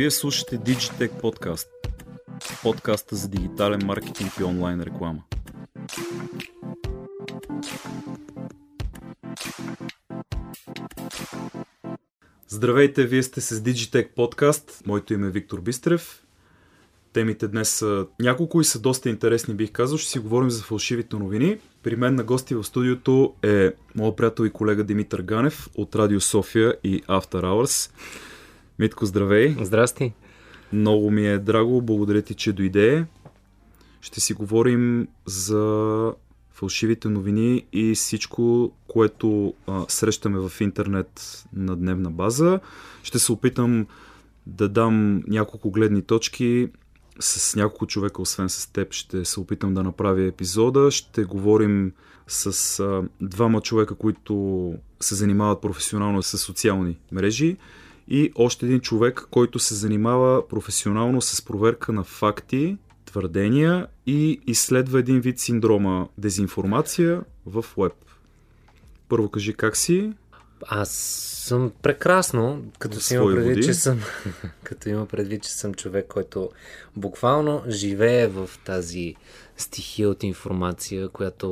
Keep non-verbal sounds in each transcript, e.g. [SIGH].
Вие слушате Digitech Podcast. Подкаста за дигитален маркетинг и онлайн реклама. Здравейте, вие сте с Digitech Podcast. Моето име е Виктор Бистрев. Темите днес са няколко и са доста интересни, бих казал. Ще си говорим за фалшивите новини. При мен на гости в студиото е моят приятел и колега Димитър Ганев от Радио София и After Hours. Митко, здравей! Здрасти! Много ми е драго, благодаря ти, че дойде. Ще си говорим за фалшивите новини и всичко, което а, срещаме в интернет на дневна база. Ще се опитам да дам няколко гледни точки с няколко човека, освен с теб, ще се опитам да направя епизода. Ще говорим с а, двама човека, които се занимават професионално с социални мрежи и още един човек, който се занимава професионално с проверка на факти, твърдения и изследва един вид синдрома дезинформация в веб. Първо кажи как си? Аз съм прекрасно, като си има предвид, че съм, [LAUGHS] като има предвид, че съм човек, който буквално живее в тази стихия от информация, която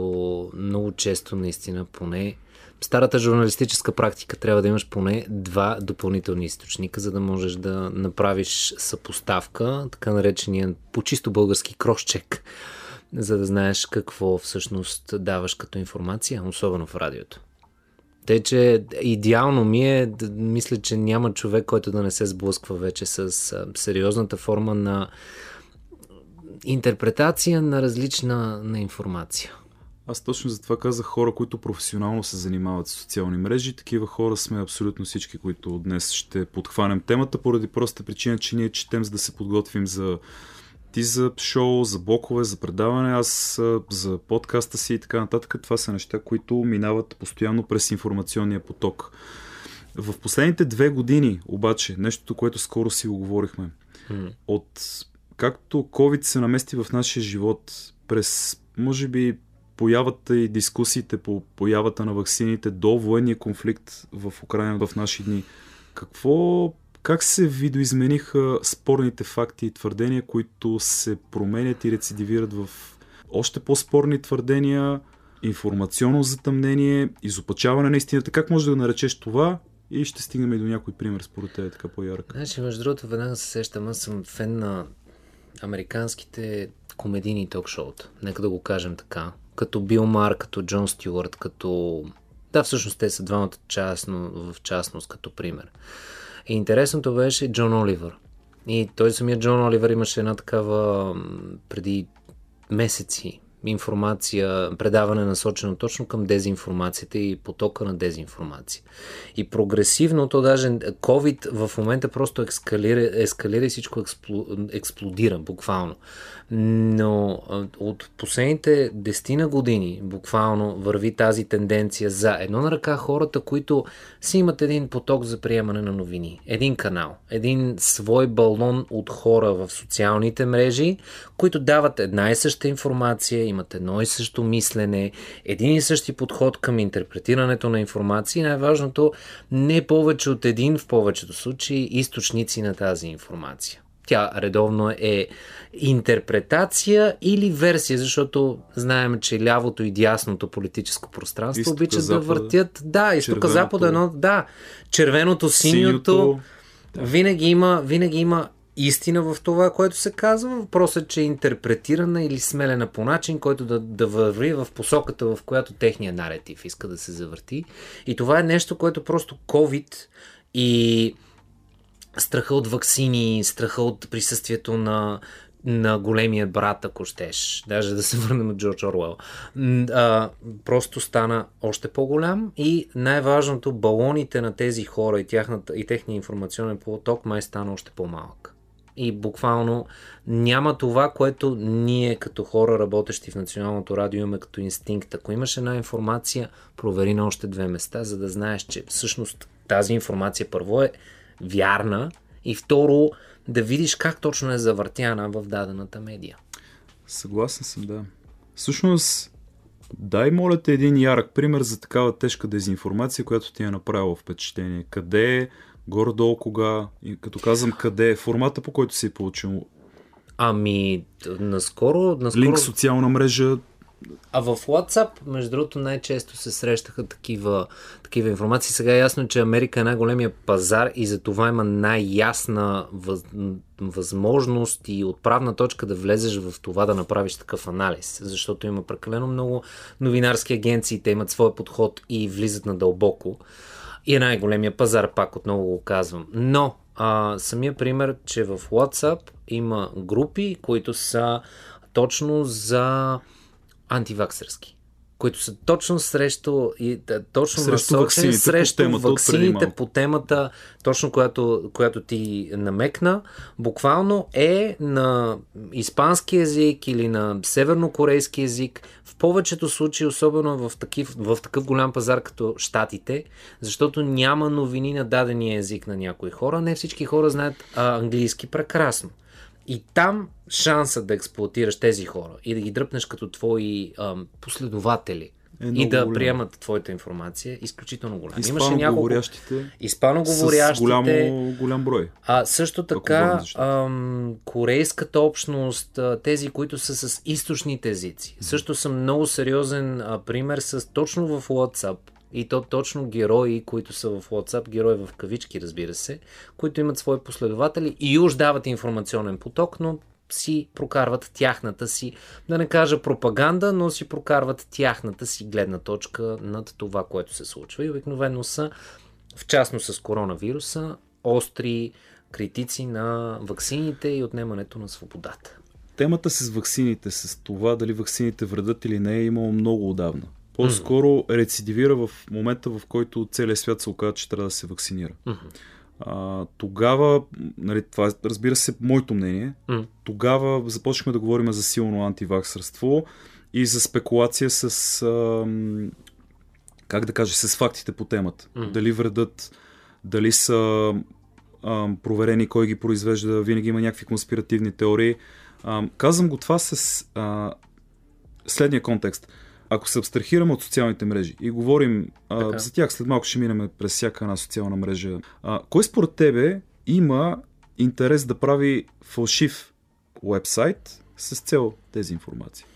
много често наистина поне старата журналистическа практика трябва да имаш поне два допълнителни източника, за да можеш да направиш съпоставка, така наречения по чисто български кросчек, за да знаеш какво всъщност даваш като информация, особено в радиото. Те, че идеално ми е, мисля, че няма човек, който да не се сблъсква вече с сериозната форма на интерпретация на различна на информация. Аз точно за това казах хора, които професионално се занимават с социални мрежи. Такива хора сме абсолютно всички, които днес ще подхванем темата, поради проста причина, че ние четем за да се подготвим за ти за шоу, за блокове, за предаване, аз за подкаста си и така нататък. Това са неща, които минават постоянно през информационния поток. В последните две години, обаче, нещото, което скоро си го говорихме, mm. от както COVID се намести в нашия живот през, може би, появата и дискусиите по появата на ваксините до военния конфликт в Украина в наши дни, какво как се видоизмениха спорните факти и твърдения, които се променят и рецидивират в още по-спорни твърдения, информационно затъмнение, изопачаване на истината? Как може да наречеш това и ще стигнем и до някой пример, според теб, така по-ярък. Значи, между другото, веднага се сещам, аз съм фен на американските комедийни ток-шоута. Нека да го кажем така. Като Бил Мар, като Джон Стюарт, като... Да, всъщност те са двамата частно, в частност, като пример. И интересното беше Джон Оливър. И той самият Джон Оливър имаше една такава преди месеци информация, предаване насочено точно към дезинформацията и потока на дезинформация. И прогресивно, то даже COVID в момента просто ескалира, ескалира и всичко експло, експлодира буквално. Но от последните десетина години буквално върви тази тенденция за едно на ръка хората, които си имат един поток за приемане на новини, един канал, един свой балон от хора в социалните мрежи, които дават една и съща информация, имат едно и също мислене, един и същи подход към интерпретирането на информация и най-важното не повече от един в повечето случаи източници на тази информация. Тя редовно е интерпретация или версия, защото знаем, че лявото и дясното политическо пространство изтока, обичат запада, да въртят. Да, изтока запада едно, да. Червеното, синьото. синьото. Винаги има, винаги има истина в това, което се казва. Въпросът е, че е интерпретирана или смелена по начин, който да, да върви в посоката, в която техния наретив иска да се завърти. И това е нещо, което просто COVID и страха от вакцини, страха от присъствието на на големия брат, ако щеш, даже да се върнем от Джордж Орвел, а, просто стана още по-голям и най-важното, балоните на тези хора и, тяхната, и техния информационен поток май стана още по-малък. И буквално няма това, което ние като хора, работещи в Националното радио, имаме като инстинкт. Ако имаш една информация, провери на още две места, за да знаеш, че всъщност тази информация първо е вярна и второ да видиш как точно е завъртяна в дадената медия. Съгласен съм, да. Всъщност, дай, моля те, един ярък пример за такава тежка дезинформация, която ти е направила впечатление. Къде Горе-долу кога? И като казвам къде е формата, по който си е получил Ами, наскоро... наскоро... линк социална мрежа, А в WhatsApp, между другото, най-често се срещаха такива, такива информации. Сега е ясно, че Америка е най-големия пазар и за това има най-ясна въз... възможност и отправна точка да влезеш в това да направиш такъв анализ. Защото има прекалено много новинарски агенции, те имат своя подход и влизат надълбоко. И най-големия пазар, пак отново го казвам. Но а, самия пример, че в WhatsApp има групи, които са точно за антиваксърски които са точно срещу, и, да, точно Срещу насочени по срещу темата ваксините малко. по темата, точно която, която ти намекна, буквално е на испански язик или на севернокорейски язик. В повечето случаи, особено в такив, в такъв голям пазар като Штатите, защото няма новини на дадения език на някои хора. Не всички хора знаят а, английски прекрасно. И там шансът да експлуатираш тези хора и да ги дръпнеш като твои ам, последователи Е и да голям. приемат твоята информация е изключително голям. Имаше няколко говорящите испаноговорящите, с голямо, голям брой. а също така ам, корейската общност, а, тези, които са с източните езици. Също съм много сериозен а, пример с точно в WhatsApp и то точно герои, които са в WhatsApp, герои в кавички, разбира се, които имат свои последователи и уж дават информационен поток, но си прокарват тяхната си, да не кажа пропаганда, но си прокарват тяхната си гледна точка над това, което се случва. И обикновено са, в частност с коронавируса, остри критици на ваксините и отнемането на свободата. Темата с ваксините, с това дали ваксините вредят или не е имало много отдавна. По-скоро рецидивира в момента, в който целият свят се оказа, че трябва да се вакцинира. А, тогава, нали, това е, разбира се, моето мнение, М. тогава започнахме да говорим за силно антиваксърство и за спекулация с, ам, как да кажа, с фактите по темата. М. Дали вредят, дали са ам, проверени, кой ги произвежда, винаги има някакви конспиративни теории. Ам, казвам го това с а, следния контекст. Ако се абстрахираме от социалните мрежи и говорим а, за тях, след малко ще минем през всяка една социална мрежа, а, кой според тебе има интерес да прави фалшив уебсайт с цел тези информации?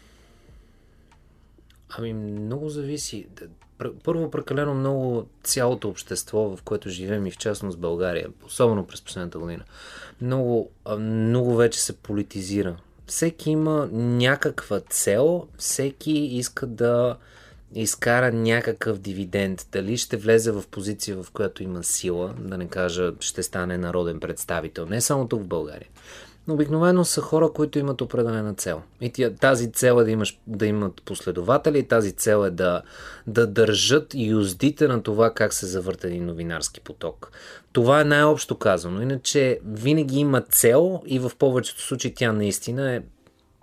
Ами много зависи. Първо, прекалено много цялото общество, в което живеем и в частност България, особено през последната година, много, много вече се политизира. Всеки има някаква цел, всеки иска да изкара някакъв дивиденд. Дали ще влезе в позиция, в която има сила, да не кажа, ще стане народен представител. Не само тук в България. Но обикновено са хора, които имат определена цел. И тази цел е да, имаш, да имат последователи, тази цел е да, да държат юздите на това как се завърта един новинарски поток. Това е най-общо казано. Иначе винаги има цел и в повечето случаи тя наистина е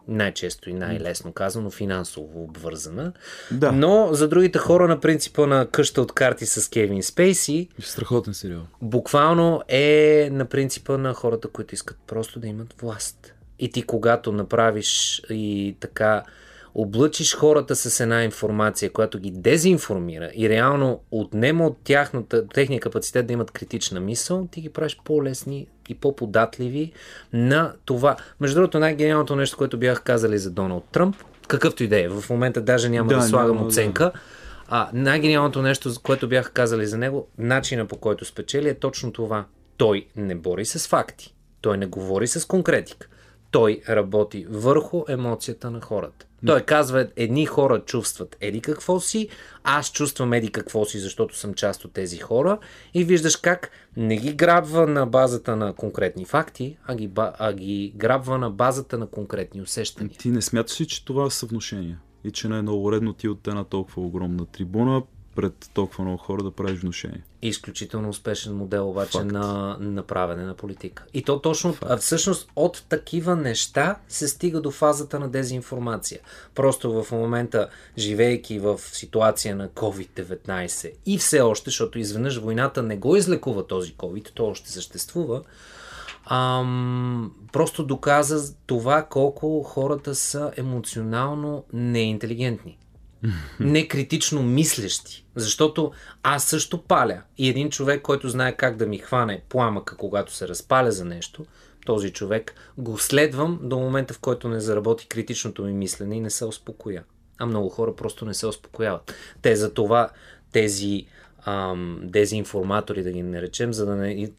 най-често и най-лесно казано финансово обвързана. Да. Но за другите хора на принципа на къща от карти с Кевин Спейси, Страхотен сериал. буквално е на принципа на хората, които искат просто да имат власт. И ти когато направиш и така облъчиш хората с една информация, която ги дезинформира и реално отнема от тяхната, техния капацитет да имат критична мисъл, ти ги правиш по-лесни и по-податливи на това. Между другото, най-гениалното нещо, което бях казали за Доналд Тръмп, какъвто и да е, в момента даже няма да, Да, да слагам няма, да. оценка, а, най-гениалното нещо, което бяха казали за него, начина по който спечели е точно това. Той не бори с факти. Той не говори с конкретика. Той работи върху емоцията на хората. Той казва, едни хора чувстват еди какво си, аз чувствам еди какво си, защото съм част от тези хора и виждаш как не ги грабва на базата на конкретни факти, а ги, а ги грабва на базата на конкретни усещания. Ти не смяташ ли, че това е съвношение? И че не е много редно ти от една толкова огромна трибуна пред толкова много хора да правиш вношение? изключително успешен модел обаче Факт. на направене на политика. И то точно, а всъщност от такива неща се стига до фазата на дезинформация. Просто в момента, живейки в ситуация на COVID-19 и все още, защото изведнъж войната не го излекува този COVID, то още съществува, ам, просто доказа това колко хората са емоционално неинтелигентни. [LAUGHS] не критично мислещи. Защото аз също паля. И един човек, който знае как да ми хване пламъка, когато се разпаля за нещо, този човек го следвам до момента, в който не заработи критичното ми мислене и не се успокоя. А много хора просто не се успокояват. Те за това тези ам, дезинформатори, да ги наречем, за да не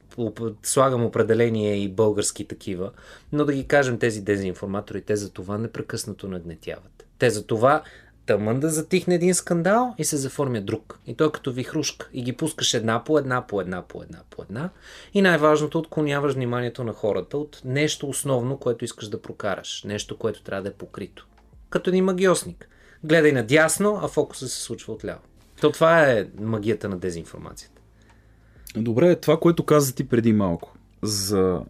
слагам определение и български такива, но да ги кажем тези дезинформатори, те за това непрекъснато нагнетяват. Те за това тъмън да затихне един скандал и се заформя друг. И той като вихрушка. И ги пускаш една по една, по една, по една, по една. И най-важното, отклоняваш вниманието на хората от нещо основно, което искаш да прокараш. Нещо, което трябва да е покрито. Като един магиосник. Гледай надясно, а фокуса се случва отляво. То това е магията на дезинформацията. Добре, това, което каза ти преди малко за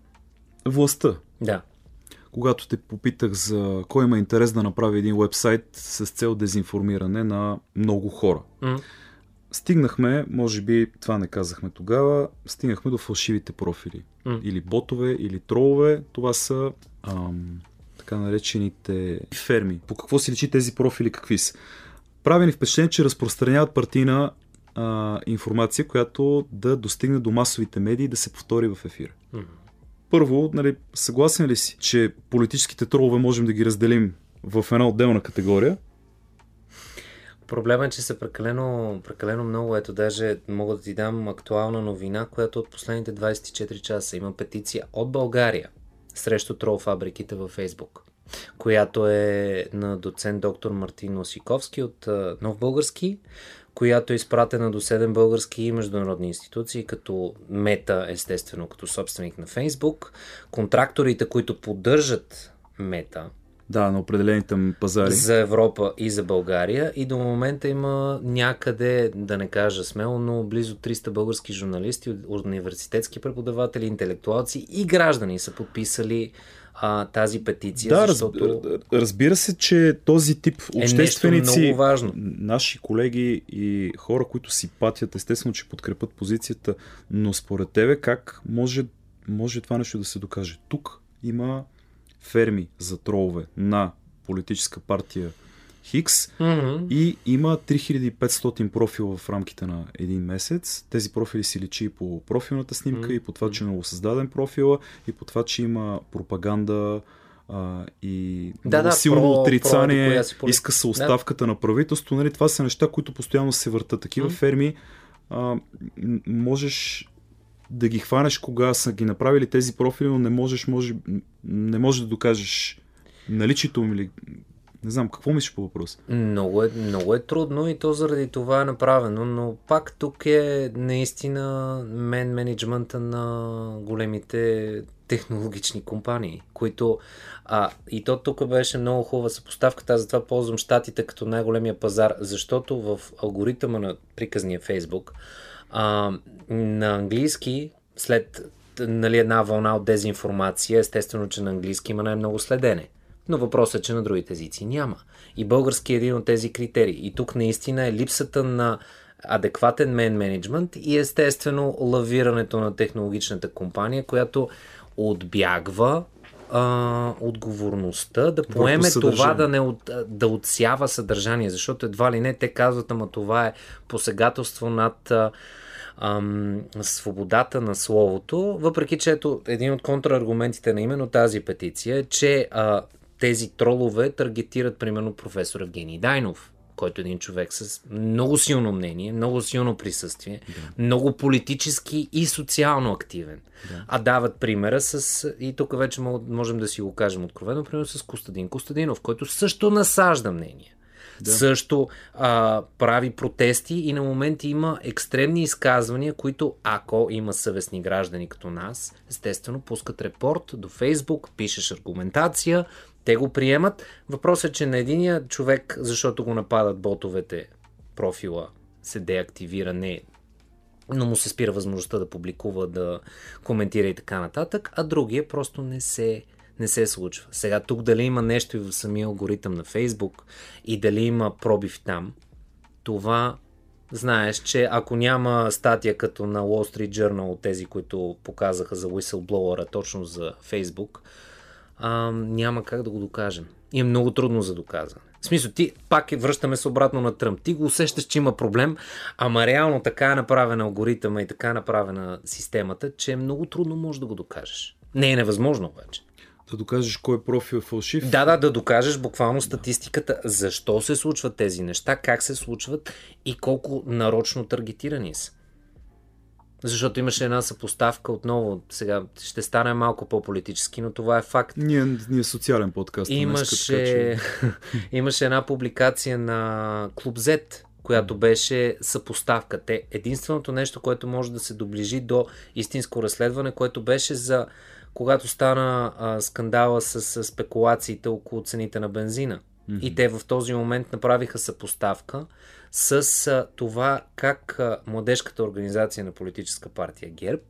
властта. Да. Когато те попитах за кой има интерес да направи един вебсайт с цел дезинформиране на много хора. Mm. Стигнахме, може би това не казахме тогава, стигнахме до фалшивите профили. Mm. Или ботове, или тролове. Това са ам, така наречените ферми. По какво си личи тези профили, какви са? прави ни впечатление, че разпространяват партийна а, информация, която да достигне до масовите медии и да се повтори в ефира. Mm-hmm. Първо, нали, съгласен ли си, че политическите тролове можем да ги разделим в една отделна категория? Проблемът е, че са прекалено, прекалено много. Ето, даже мога да ти дам актуална новина, която от последните 24 часа има петиция от България срещу трол фабриките във Фейсбук която е на доцент доктор Мартин Осиковски от Нов Български, която е изпратена до 7 български и международни институции, като Мета, естествено, като собственик на Фейсбук, контракторите, които поддържат Мета, да, на определените пазари. За Европа и за България. И до момента има някъде, да не кажа смело, но близо 300 български журналисти, университетски преподаватели, интелектуалци и граждани са подписали а, тази петиция. Да, защото... разбира се, че този тип общественици, е много важно. наши колеги и хора, които си патят, естествено, че подкрепят позицията, но според тебе как може, може това нещо да се докаже? Тук има ферми за тролове на политическа партия Хикс mm-hmm. и има 3500 профила в рамките на един месец. Тези профили си личи по профилната снимка mm-hmm. и по това, че е новосъздаден профила и по това, че има пропаганда а, и да, да, силно про, отрицание, про, иска се оставката да. на правителство. Нали? Това са неща, които постоянно се въртат. Такива mm-hmm. ферми а, можеш да ги хванеш кога са ги направили тези профили, но не можеш, може, не можеш да докажеш наличието им или не знам, какво мислиш по въпрос? Много е, много е трудно и то заради това е направено, но пак тук е наистина мен менеджмента на големите технологични компании, които а, и то тук беше много хубава съпоставката, затова ползвам щатите като най-големия пазар, защото в алгоритъма на приказния Фейсбук а, на английски след нали, една вълна от дезинформация, естествено, че на английски има най-много следене. Но въпросът е, че на другите езици няма. И български е един от тези критерии. И тук наистина е липсата на адекватен мен менеджмент и естествено лавирането на технологичната компания, която отбягва а, отговорността да поеме това да, не от, да отсява съдържание, защото едва ли не те казват, ама това е посегателство над а, ам, свободата на словото, въпреки че ето един от контраргументите на именно тази петиция е, че а, тези тролове таргетират примерно професор Евгений Дайнов, който е един човек с много силно мнение, много силно присъствие, да. много политически и социално активен. Да. А дават примера с, и тук вече можем да си го кажем откровено, примерно с Костадин Костадинов, който също насажда мнение. Да. Също а, прави протести и на моменти има екстремни изказвания, които, ако има съвестни граждани като нас, естествено пускат репорт до Фейсбук, пишеш аргументация, те го приемат. Въпросът е, че на единия човек, защото го нападат ботовете, профила се деактивира, не но му се спира възможността да публикува, да коментира и така нататък, а другия просто не се, не се случва. Сега тук дали има нещо и в самия алгоритъм на Фейсбук и дали има пробив там, това знаеш, че ако няма статия като на Wall Street Journal от тези, които показаха за whistleblower точно за Фейсбук, а, няма как да го докажем. И е много трудно за доказване. В смисъл, ти пак е, връщаме се обратно на Тръмп. Ти го усещаш, че има проблем, ама реално така е направена алгоритъма и така е направена системата, че е много трудно можеш да го докажеш. Не е невъзможно обаче. Да докажеш кой профил е фалшив. Да, да, да докажеш буквално статистиката, защо се случват тези неща, как се случват и колко нарочно таргетирани са. Защото имаше една съпоставка отново, сега ще стане малко по-политически, но това е факт. Ние, ние социален подкаст. Имаше, така, че... [LAUGHS] имаше една публикация на Клуб Z, която беше съпоставка. Те, единственото нещо, което може да се доближи до истинско разследване, което беше за когато стана а, скандала с, с спекулациите около цените на бензина. Mm-hmm. И те в този момент направиха съпоставка с това как младежката организация на политическа партия ГЕРБ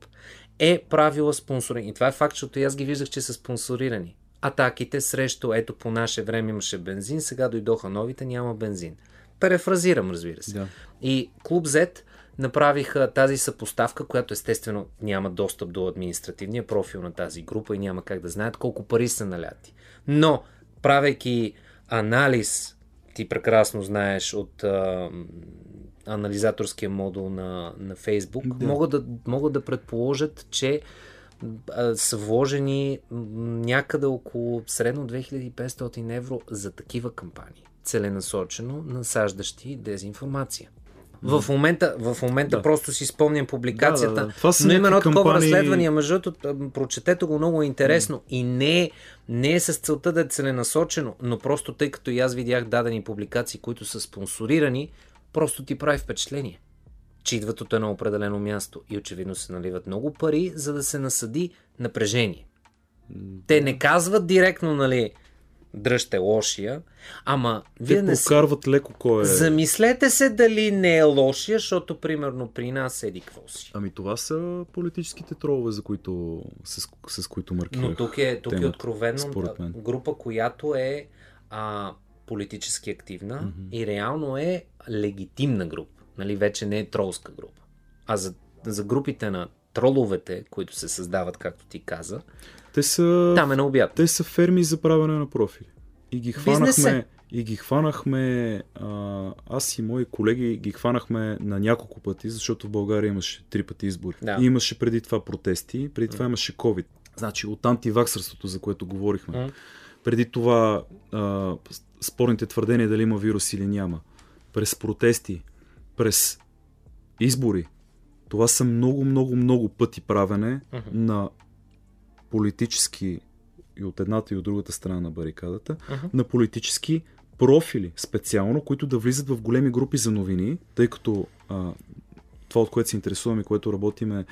е правила спонсоринг. И това е факт, защото аз ги виждах, че са спонсорирани. Атаките срещу, ето по наше време имаше бензин, сега дойдоха новите, няма бензин. Перефразирам, разбира се. Да. И Клуб Z направиха тази съпоставка, която естествено няма достъп до административния профил на тази група и няма как да знаят колко пари са наляти. Но, правейки анализ, ти прекрасно знаеш от а, анализаторския модул на, на Facebook, да. могат, да, могат да предположат, че а, са вложени някъде около средно 2500 евро за такива кампании, целенасочено насаждащи дезинформация. В момента, в момента да. просто си спомням публикацията. Да, да, да. Това но има едно такова кампании... разследване, между прочетете го много интересно mm. и не е, не е с целта да е целенасочено, но просто тъй като и аз видях дадени публикации, които са спонсорирани, просто ти прави впечатление че идват от едно определено място и очевидно се наливат много пари, за да се насъди напрежение. Те не казват директно, нали, дръжте лошия, ама вие Те не прокарват леко кой е. Замислете се дали не е лошия, защото примерно при нас еди какво си. Ами това са политическите тролове, за които, с, с които маркирах. Но тук е, тук е откровено група, която е а, политически активна mm-hmm. и реално е легитимна група. Нали, вече не е тролска група. А за, за групите на троловете, които се създават, както ти каза, те са, Там е на обяд. Те са ферми за правене на профили. И ги хванахме, и ги хванахме, а, аз и мои колеги ги хванахме на няколко пъти, защото в България имаше три пъти избори. Да. И имаше преди това протести, преди това имаше COVID. Значи от антиваксърството, за което говорихме. Mm. Преди това а, спорните твърдения дали има вирус или няма. През протести, през избори. Това са много, много, много пъти правене mm-hmm. на политически и от едната и от другата страна на барикадата, uh-huh. на политически профили специално, които да влизат в големи групи за новини, тъй като а, това, от което се интересуваме, което работиме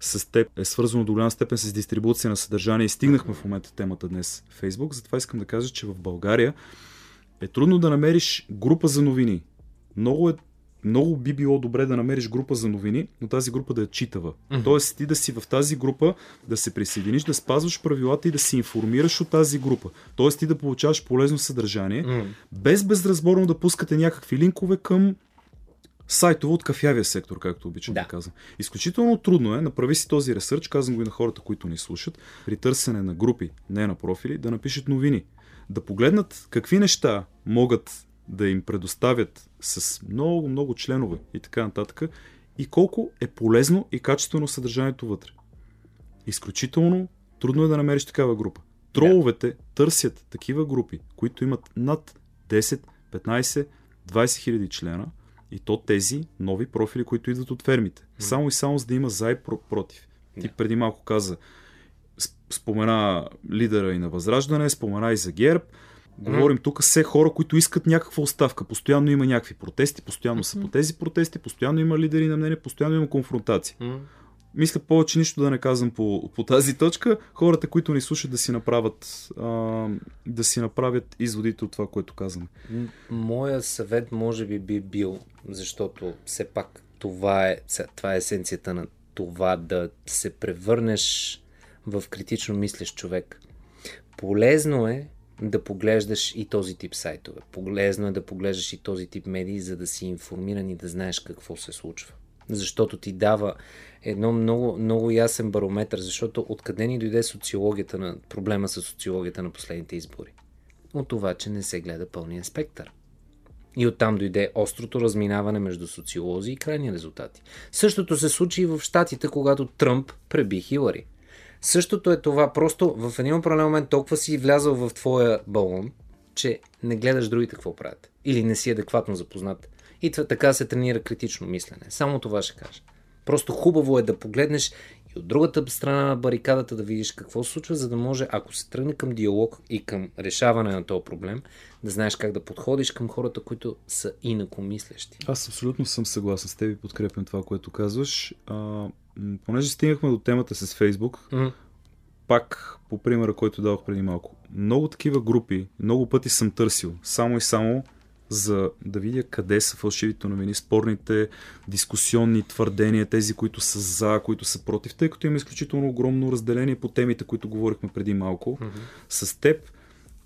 с теб, е свързано до голяма степен с дистрибуция на съдържание и стигнахме в момента темата днес в Фейсбук. Затова искам да кажа, че в България е трудно да намериш група за новини. Много е много би било добре да намериш група за новини, но тази група да е читава. Mm-hmm. Тоест ти да си в тази група, да се присъединиш, да спазваш правилата и да се информираш от тази група. Тоест ти да получаваш полезно съдържание, mm-hmm. без безразборно да пускате някакви линкове към сайтове от кафявия сектор, както обичам да, да казвам. Изключително трудно е, направи си този ресърч, казвам го и на хората, които ни слушат, при търсене на групи, не на профили, да напишат новини. Да погледнат какви неща могат да им предоставят с много, много членове и така нататък, и колко е полезно и качествено съдържанието вътре. Изключително трудно е да намериш такава група. Троловете yeah. търсят такива групи, които имат над 10, 15, 20 хиляди члена и то тези нови профили, които идват от фермите. Mm. Само и само за да има за и против. Yeah. Ти преди малко каза, спомена лидера и на Възраждане, спомена и за ГЕРБ, Говорим тук все хора, които искат някаква оставка. Постоянно има някакви протести, постоянно са по тези протести, постоянно има лидери на мнение, постоянно има конфронтация. Мисля повече нищо да не казвам по, по тази точка. Хората, които ни слушат, да си направят, а, да си направят изводите от това, което казваме. Моя съвет може би би бил, защото все пак това е, това е есенцията на това да се превърнеш в критично мислещ човек. Полезно е да поглеждаш и този тип сайтове. Полезно е да поглеждаш и този тип медии, за да си информиран и да знаеш какво се случва. Защото ти дава едно много, много ясен барометр, защото откъде ни дойде социологията на проблема с социологията на последните избори? от това, че не се гледа пълния спектър. И оттам дойде острото разминаване между социолози и крайни резултати. Същото се случи и в Штатите, когато Тръмп преби Хилари. Същото е това, просто в един определен момент толкова си влязал в твоя балон, че не гледаш другите какво правят. Или не си адекватно запознат. И това, така се тренира критично мислене. Само това ще кажа. Просто хубаво е да погледнеш и от другата страна на барикадата да видиш какво се случва, за да може, ако се тръгне към диалог и към решаване на този проблем, да знаеш как да подходиш към хората, които са инакомислещи. Аз абсолютно съм съгласен с теб и подкрепям това, което казваш. А, понеже стигнахме до темата с Фейсбук, mm-hmm. пак по примера, който дадох преди малко. Много такива групи, много пъти съм търсил, само и само за да видя къде са фалшивите новини, спорните дискусионни твърдения, тези, които са за, които са против, тъй като има изключително огромно разделение по темите, които говорихме преди малко. Mm-hmm. С теб,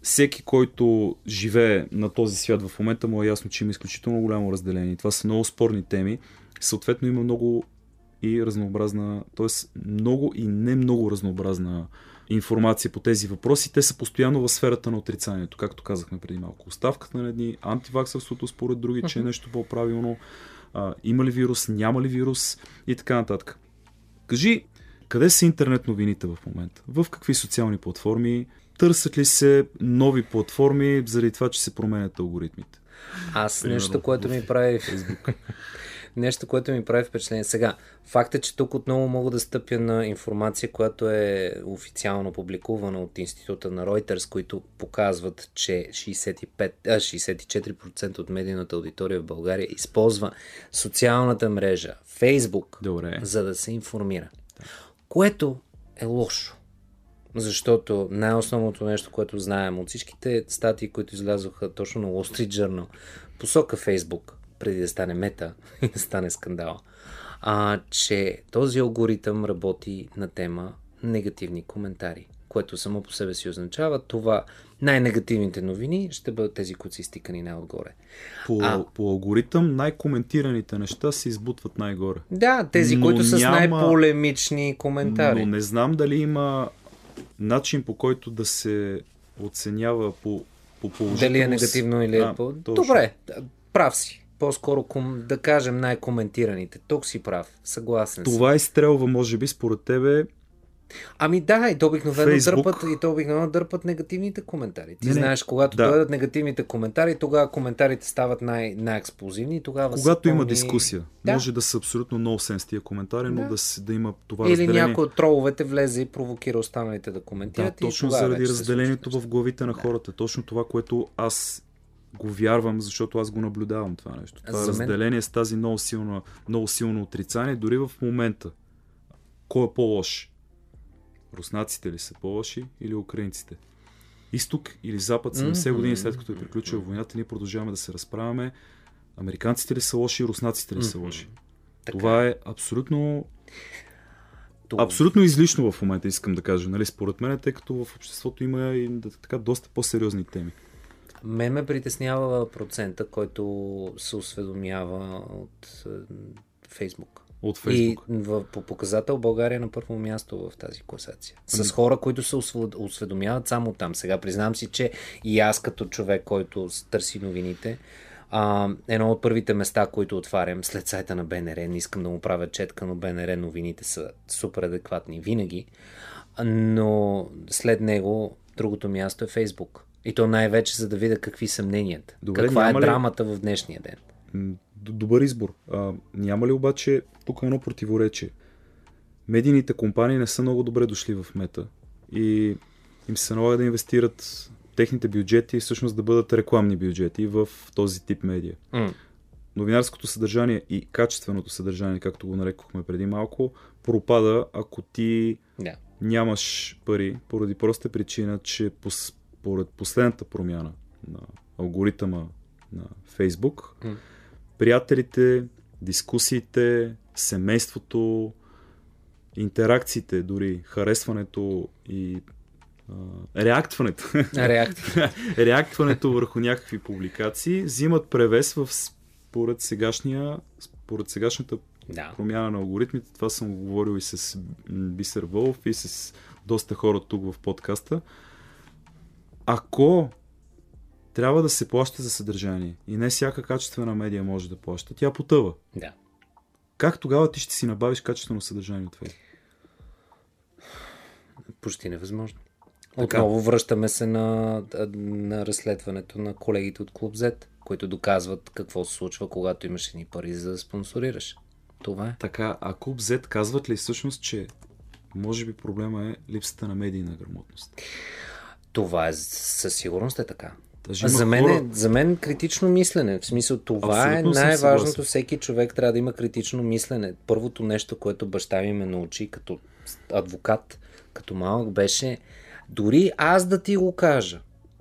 всеки, който живее на този свят в момента, му е ясно, че има изключително голямо разделение. Това са много спорни теми. Съответно има много и разнообразна, т.е. много и не много разнообразна информация по тези въпроси. Те са постоянно в сферата на отрицанието, както казахме преди малко. Оставката на едни, антиваксърството според други, че е нещо по-правилно, а, има ли вирус, няма ли вирус и така нататък. Кажи, къде са интернет новините в момента? В какви социални платформи? Търсят ли се нови платформи заради това, че се променят алгоритмите? Аз Примерно, нещо, което ми прави. [LAUGHS] нещо, което ми прави впечатление. Сега, факт е, че тук отново мога да стъпя на информация, която е официално публикувана от Института на Reuters, които показват, че 65, а, 64% от медийната аудитория в България използва социалната мрежа Facebook, Добре. за да се информира. Което е лошо. Защото най-основното нещо, което знаем от всичките статии, които излязоха точно на Wall Street Journal, посока Facebook, преди да стане мета [LAUGHS] и да стане скандал, а, че този алгоритъм работи на тема негативни коментари, което само по себе си означава това най-негативните новини ще бъдат тези, които са изтикани най-отгоре. По, а, по алгоритъм най-коментираните неща се избутват най-горе. Да, тези, но които са няма... с най-полемични коментари. Но не знам дали има начин по който да се оценява по, по положителност. Дали е негативно или е по... Добре, прав си по-скоро, да кажем, най-коментираните. Тук си прав. Съгласен Това изстрелва, може би, според тебе. Ами да, и то обикновено Facebook... дърпат, и то обикновено дърпат негативните коментари. Ти не, знаеш, когато да. дойдат негативните коментари, тогава коментарите стават най- най-експлозивни и тогава Когато има дискусия, да. може да са абсолютно нонсенс тия коментари, но да, да, да има това Или разделение. някой от троловете влезе и провокира останалите да коментират. Да, точно заради разделението в главите на хората. Точно това, което аз го вярвам, защото аз го наблюдавам това нещо. Това За разделение мен... с тази много силно, много силно отрицание, дори в момента. Кой е по-лош? Руснаците ли са по-лоши или украинците? Изток или Запад, 70 mm-hmm. години след като е приключила войната, ние продължаваме да се разправяме. Американците ли са лоши, руснаците ли са лоши? Така. Това е абсолютно това... Абсолютно излишно в момента, искам да кажа, нали, според мен, тъй като в обществото има и така доста по-сериозни теми. Ме ме притеснява процента, който се осведомява от е, Фейсбук. От Фейсбук. И в, по показател България е на първо място в тази класация. С ами... хора, които се осведомяват само там. Сега признам си, че и аз като човек, който търси новините, а, едно от първите места, които отварям след сайта на БНР, не искам да му правя четка, но БНР новините са супер адекватни винаги, но след него другото място е Фейсбук. И то най-вече за да видя какви са мненията. Добре, Каква е ли... драмата в днешния ден? Добър избор. А, няма ли обаче тук едно противоречие? Медийните компании не са много добре дошли в мета и им се налага да инвестират техните бюджети и всъщност да бъдат рекламни бюджети в този тип медия. Mm. Новинарското съдържание и качественото съдържание, както го нарекохме преди малко, пропада, ако ти yeah. нямаш пари, поради проста причина, че според последната промяна на алгоритъма на Фейсбук, mm. приятелите, дискусиите, семейството, интеракциите, дори харесването и а, реактването. [LAUGHS] реактването върху някакви публикации взимат превес в според сегашния според сегашната да. промяна на алгоритмите. Това съм говорил и с Бисер Вълф и с доста хора тук в подкаста ако трябва да се плаща за съдържание. И не всяка качествена медия може да плаща. Тя потъва. Да. Как тогава ти ще си набавиш качествено съдържание от Facebook? Почти невъзможно. Отново връщаме се на, на разследването на колегите от Клуб Z, които доказват какво се случва, когато имаш едни пари за да спонсорираш. Това е. Така, а Клуб Z казват ли всъщност, че може би проблема е липсата на медийна грамотност? Това е със сигурност е така. Даже За мен, хора- е, за мен критично мислене. В смисъл, това Абсолютно е най-важното. Всеки човек трябва да има критично мислене. Първото нещо, което баща ми ме научи като адвокат, като малък, беше дори аз да ти го кажа.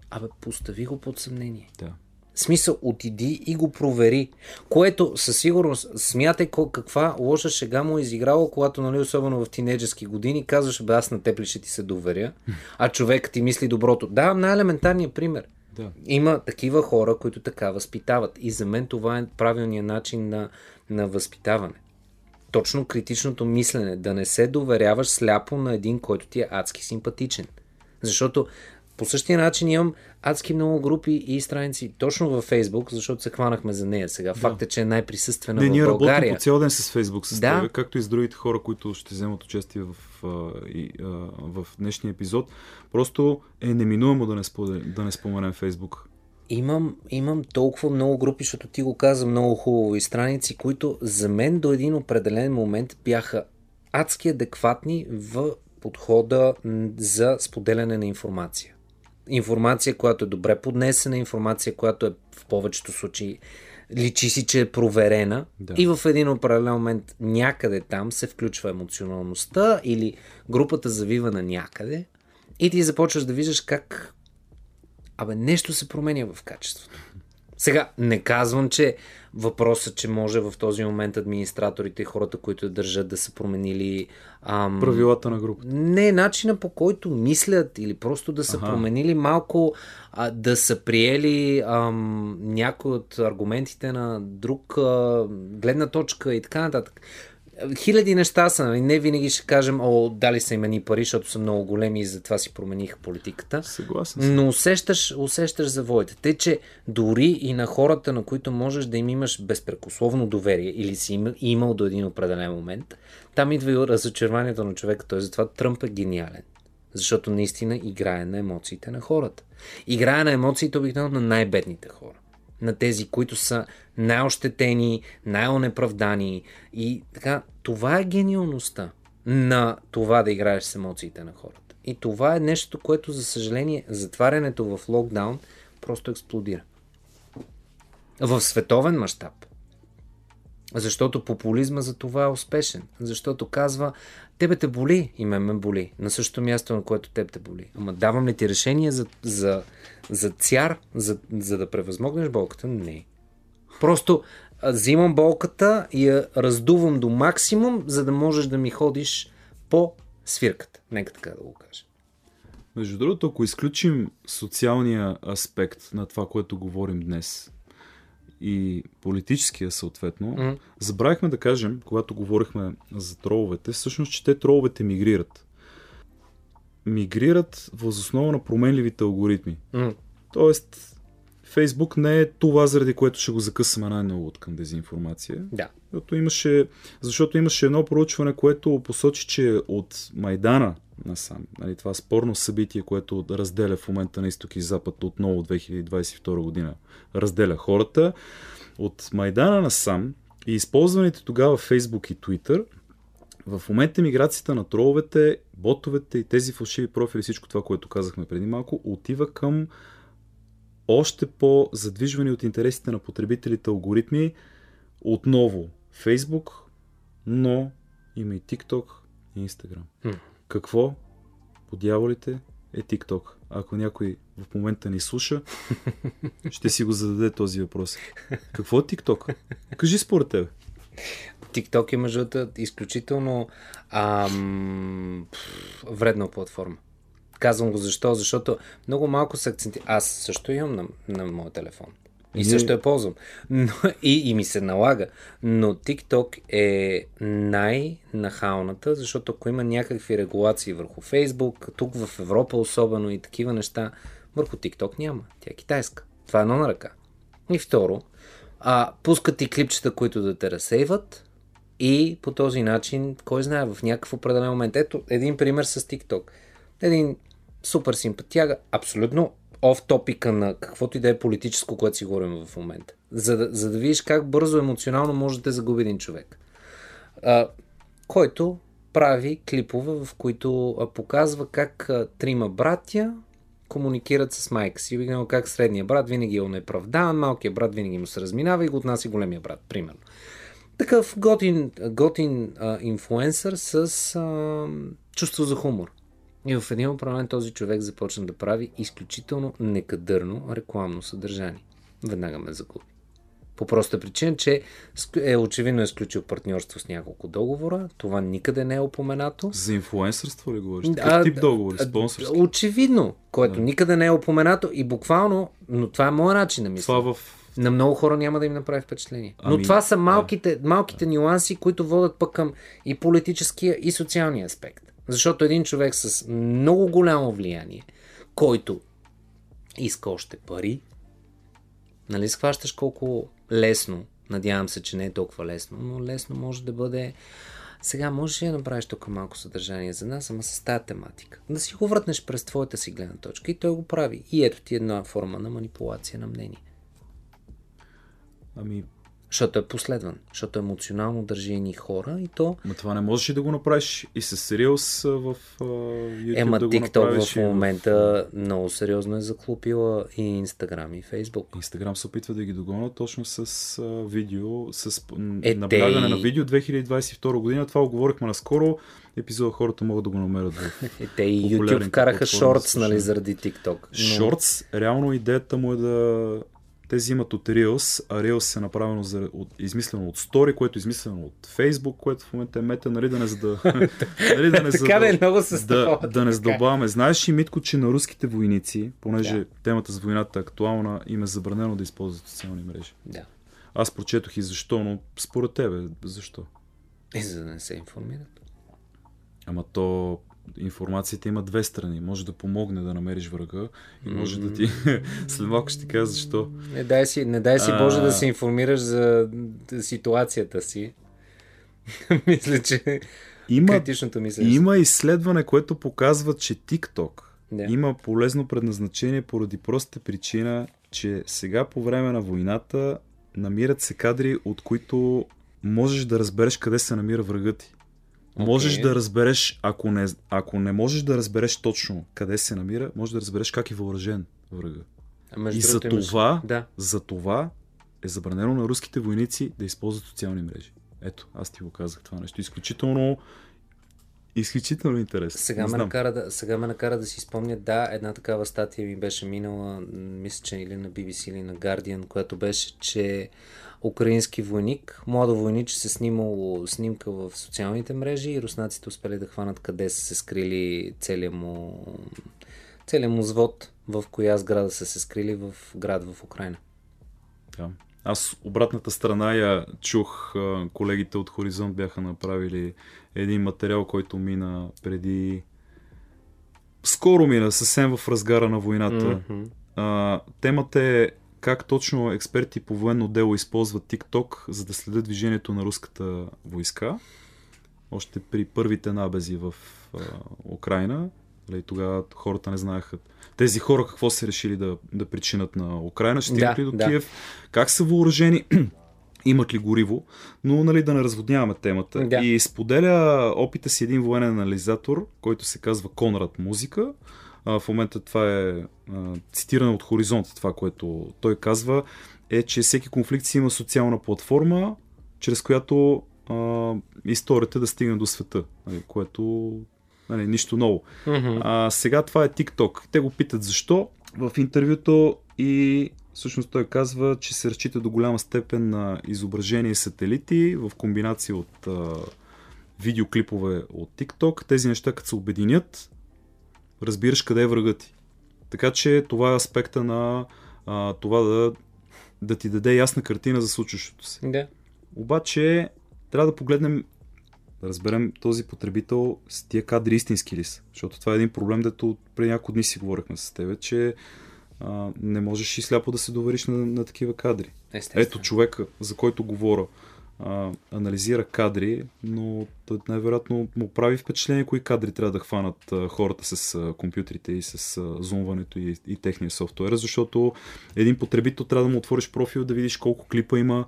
Абе, постави го под съмнение. Да. Смисъл, отиди и го провери. Което със сигурност, смятай каква лоша шега му е изиграла, когато, нали, особено в тинейджърски години, казваш, бе, аз на теб ли ще ти се доверя, а човек ти мисли доброто. Да, най-елементарният пример. Да. Има такива хора, които така възпитават. И за мен това е правилният начин на, на възпитаване. Точно критичното мислене. Да не се доверяваш сляпо на един, който ти е адски симпатичен. Защото по същия начин имам адски много групи и страници точно във Фейсбук, защото се хванахме за нея сега. Факт е, че е най-присъствена Не, в ние работим България. по цял ден с Фейсбук с Да. теб, както и с другите хора, които ще вземат участие в, и, в днешния епизод. Просто е неминуемо да не, споделим, да не споменем Фейсбук. Имам, имам толкова много групи, защото ти го каза много хубаво и страници, които за мен до един определен момент бяха адски адекватни в подхода за споделяне на информация. Информация, която е добре поднесена, информация, която е в повечето случаи личи си, че е проверена Да. и в един определен момент някъде там се включва емоционалността или групата завива на някъде и ти започваш да виждаш как Абе, нещо се променя в качеството. Сега, не казвам, че въпросът, че може в този момент администраторите и хората, които държат да са променили ам, Правилата на групата. не начина по който мислят или просто да са Аха. променили малко, а, да са приели ам, някои от аргументите на друг а, гледна точка и така нататък. Хиляди неща са, нали? не винаги ще кажем, о, дали са им едни пари, защото са много големи и затова си промениха политиката. Съгласен съм. Но усещаш, усещаш завоите. Те, че дори и на хората, на които можеш да им имаш безпрекословно доверие или си има- имал до един определен момент, там идва и разочарованието на човека. Той затова Тръмп е гениален. Защото наистина играе на емоциите на хората. Играе на емоциите обикновено на най-бедните хора. На тези, които са най-ощетени, най-онеправдани. И така, това е гениалността на това да играеш с емоциите на хората. И това е нещо, което, за съжаление, затварянето в локдаун просто експлодира. В световен мащаб. Защото популизма за това е успешен. Защото казва, тебе те боли и мен ме боли. На същото място, на което теб те боли. Ама давам ли ти решение за, за, за цяр, за, за да превъзмогнеш болката? Не. Просто взимам болката и я раздувам до максимум, за да можеш да ми ходиш по свирката. Нека така да го кажа. Между другото, ако изключим социалния аспект на това, което говорим днес и политическия съответно, Мгм. забравихме да кажем, когато говорихме за троловете, всъщност, че те троловете мигрират. Мигрират възоснова на променливите алгоритми. М. Тоест, Фейсбук не е това, заради което ще го закъсаме най-много от към дезинформация. Да. Защото имаше, защото имаше едно проучване, което посочи, че от Майдана насам, нали, това спорно събитие, което разделя в момента на изток и запад отново 2022 година, разделя хората, от Майдана насам и използваните тогава Facebook и Twitter, в момента миграцията на троловете, ботовете и тези фалшиви профили, всичко това, което казахме преди малко, отива към още по-задвижвани от интересите на потребителите алгоритми, отново Facebook, но има и TikTok и Instagram. М. Какво по дяволите е TikTok? Ако някой в момента ни слуша, [LAUGHS] ще си го зададе този въпрос. Какво е TikTok? Кажи според тебе. TikTok е между изключително ам, вредна платформа. Казвам го защо? Защото много малко се акценти. Аз също имам на, на моя телефон. И Ние- също я ползвам. Но, и, и ми се налага. Но TikTok е най-нахалната, защото ако има някакви регулации върху Facebook, тук в Европа особено и такива неща, върху TikTok няма. Тя е китайска. Това е едно на ръка. И второ, а, пускат и клипчета, които да те разсейват и по този начин, кой знае, в някакъв определен момент. Ето, един пример с TikTok. Един супер симпатяга, абсолютно оф топика на каквото и да е политическо, което си говорим в момента. За да, за да видиш как бързо емоционално може да те загуби един човек. А, който прави клипове, в които показва как трима братя комуникират с майка си. Видимо как средния брат винаги е онеправдан, малкият брат винаги му се разминава и го отнася големия брат, примерно. Такъв готин, готин а, инфуенсър с а, чувство за хумор. И в един момент този човек започна да прави изключително некадърно рекламно съдържание. Веднага ме загуби. По проста причина, че е очевидно е сключил партньорство с няколко договора. Това никъде не е упоменато. За инфлуенсърство ли говориш? Какъв тип договори? Спонсорски? Очевидно, което да. никъде не е упоменато и буквално, но това е моят начин на мисля. Това в на много хора няма да им направи впечатление. Ами, Но това са малките, да. малките нюанси, които водят пък към и политическия, и социалния аспект. Защото един човек с много голямо влияние, който иска още пари, нали схващаш колко лесно, надявам се, че не е толкова лесно, но лесно може да бъде сега можеш ли да направиш тук малко съдържание за нас, ама с тази тематика. Да си го вратнеш през твоята си гледна точка и той го прави. И ето ти една форма на манипулация на мнение. Ами, защото е последван, защото емоционално държи едни хора и то... Но това не можеш ли да го направиш и с Reels в uh, YouTube Ема да TikTok в момента в... много сериозно е заклупила и Instagram и Facebook. Instagram се опитва да ги догонят точно с uh, видео, с е, наблягане те... на видео 2022 година. Това го говорихме наскоро. Епизода хората могат да го намерят в [LAUGHS] е, Те и YouTube вкараха шортс, нали, заради TikTok. Шортс, но... реално идеята му е да те взимат от Reels, а Reels е направено за, от, измислено от Story, което е измислено от Facebook, което в момента е мета, нали да не за да... [LAUGHS] нали, да не за да, е много се да, да не задълбаваме. Знаеш ли, Митко, че на руските войници, понеже да. темата за войната е актуална, им е забранено да използват социални мрежи. Да. Аз прочетох и защо, но според тебе, защо? И за да не се информират. Ама то информацията има две страни. Може да помогне да намериш врага и може да ти... [LAUGHS] След малко ще ти кажа защо. Не дай си, не дай си Боже а... да се информираш за ситуацията си. [LAUGHS] Мисля, че има, критичното. Има изследване, което показва, че TikTok yeah. има полезно предназначение поради простата причина, че сега по време на войната намират се кадри, от които можеш да разбереш къде се намира врагът ти. Можеш да разбереш, ако не, ако не можеш да разбереш точно къде се намира, можеш да разбереш как е въоръжен врага. А и за имаш... това, да. за това е забранено на руските войници да използват социални мрежи. Ето, аз ти го казах това нещо. Изключително Изключително интересно. Сега ме, накара да, сега ме накара да си спомня, да, една такава статия ми беше минала, мисля, че или на BBC, или на Guardian, която беше, че украински войник, млада войнич се снимало снимка в социалните мрежи и руснаците успели да хванат къде са се скрили целият му, целият му звод, в коя сграда са се скрили в град в Украина. Да. Аз обратната страна я чух, колегите от Хоризонт бяха направили един материал, който мина преди... Скоро мина, съвсем в разгара на войната. Mm-hmm. А, темата е как точно експерти по военно дело използват TikTok, за да следят движението на руската войска. Още при първите набези в а, Украина. Нали, тогава хората не знаеха тези хора какво са решили да, да причинат на Украина, ще да, ли до да. Киев, как са въоръжени, [CLEARS THROAT] имат ли гориво, но нали, да не разводняваме темата. Да. И споделя опита си един военен анализатор, който се казва Конрад Музика. А, в момента това е а, цитиране от Хоризонт, това, което той казва, е, че всеки конфликт си има социална платформа, чрез която а, историята да стигне до света, нали, което нали, нищо ново. Mm-hmm. А, сега това е TikTok. Те го питат защо в интервюто и всъщност той казва, че се разчита до голяма степен на изображение сателити в комбинация от а, видеоклипове от TikTok. Тези неща, като се обединят, разбираш къде е врагът ти. Така че това е аспекта на а, това да, да ти даде ясна картина за случващото се. Да. Обаче трябва да погледнем да разберем този потребител с тия кадри истински ли са. Защото това е един проблем, дето преди няколко дни си говорихме с теб, че а, не можеш и сляпо да се довериш на, на такива кадри. Естествено. Ето човека, за който говоря, а, анализира кадри, но най-вероятно му прави впечатление кои кадри трябва да хванат а, хората с а, компютрите и с а, зумването и, и техния софтуер, защото един потребител трябва да му отвориш профил да видиш колко клипа има,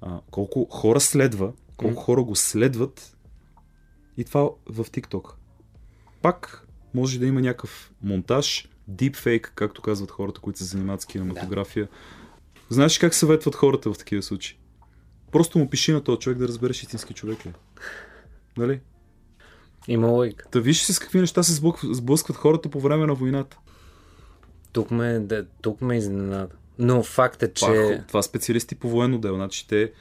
а, колко хора следва, колко М. хора го следват и това в TikTok. Пак може да има някакъв монтаж, deepfake, както казват хората, които се занимават с кинематография. Знаеш как съветват хората в такива случаи? Просто му пиши на този човек да разбереш истински човек ли. Нали? Има логика. Та виж си с какви неща се сблъскват, хората по време на войната. Тук ме, да, тук ме изненада. Но факт е, че... Това, това специалисти по военно дело. Значи те,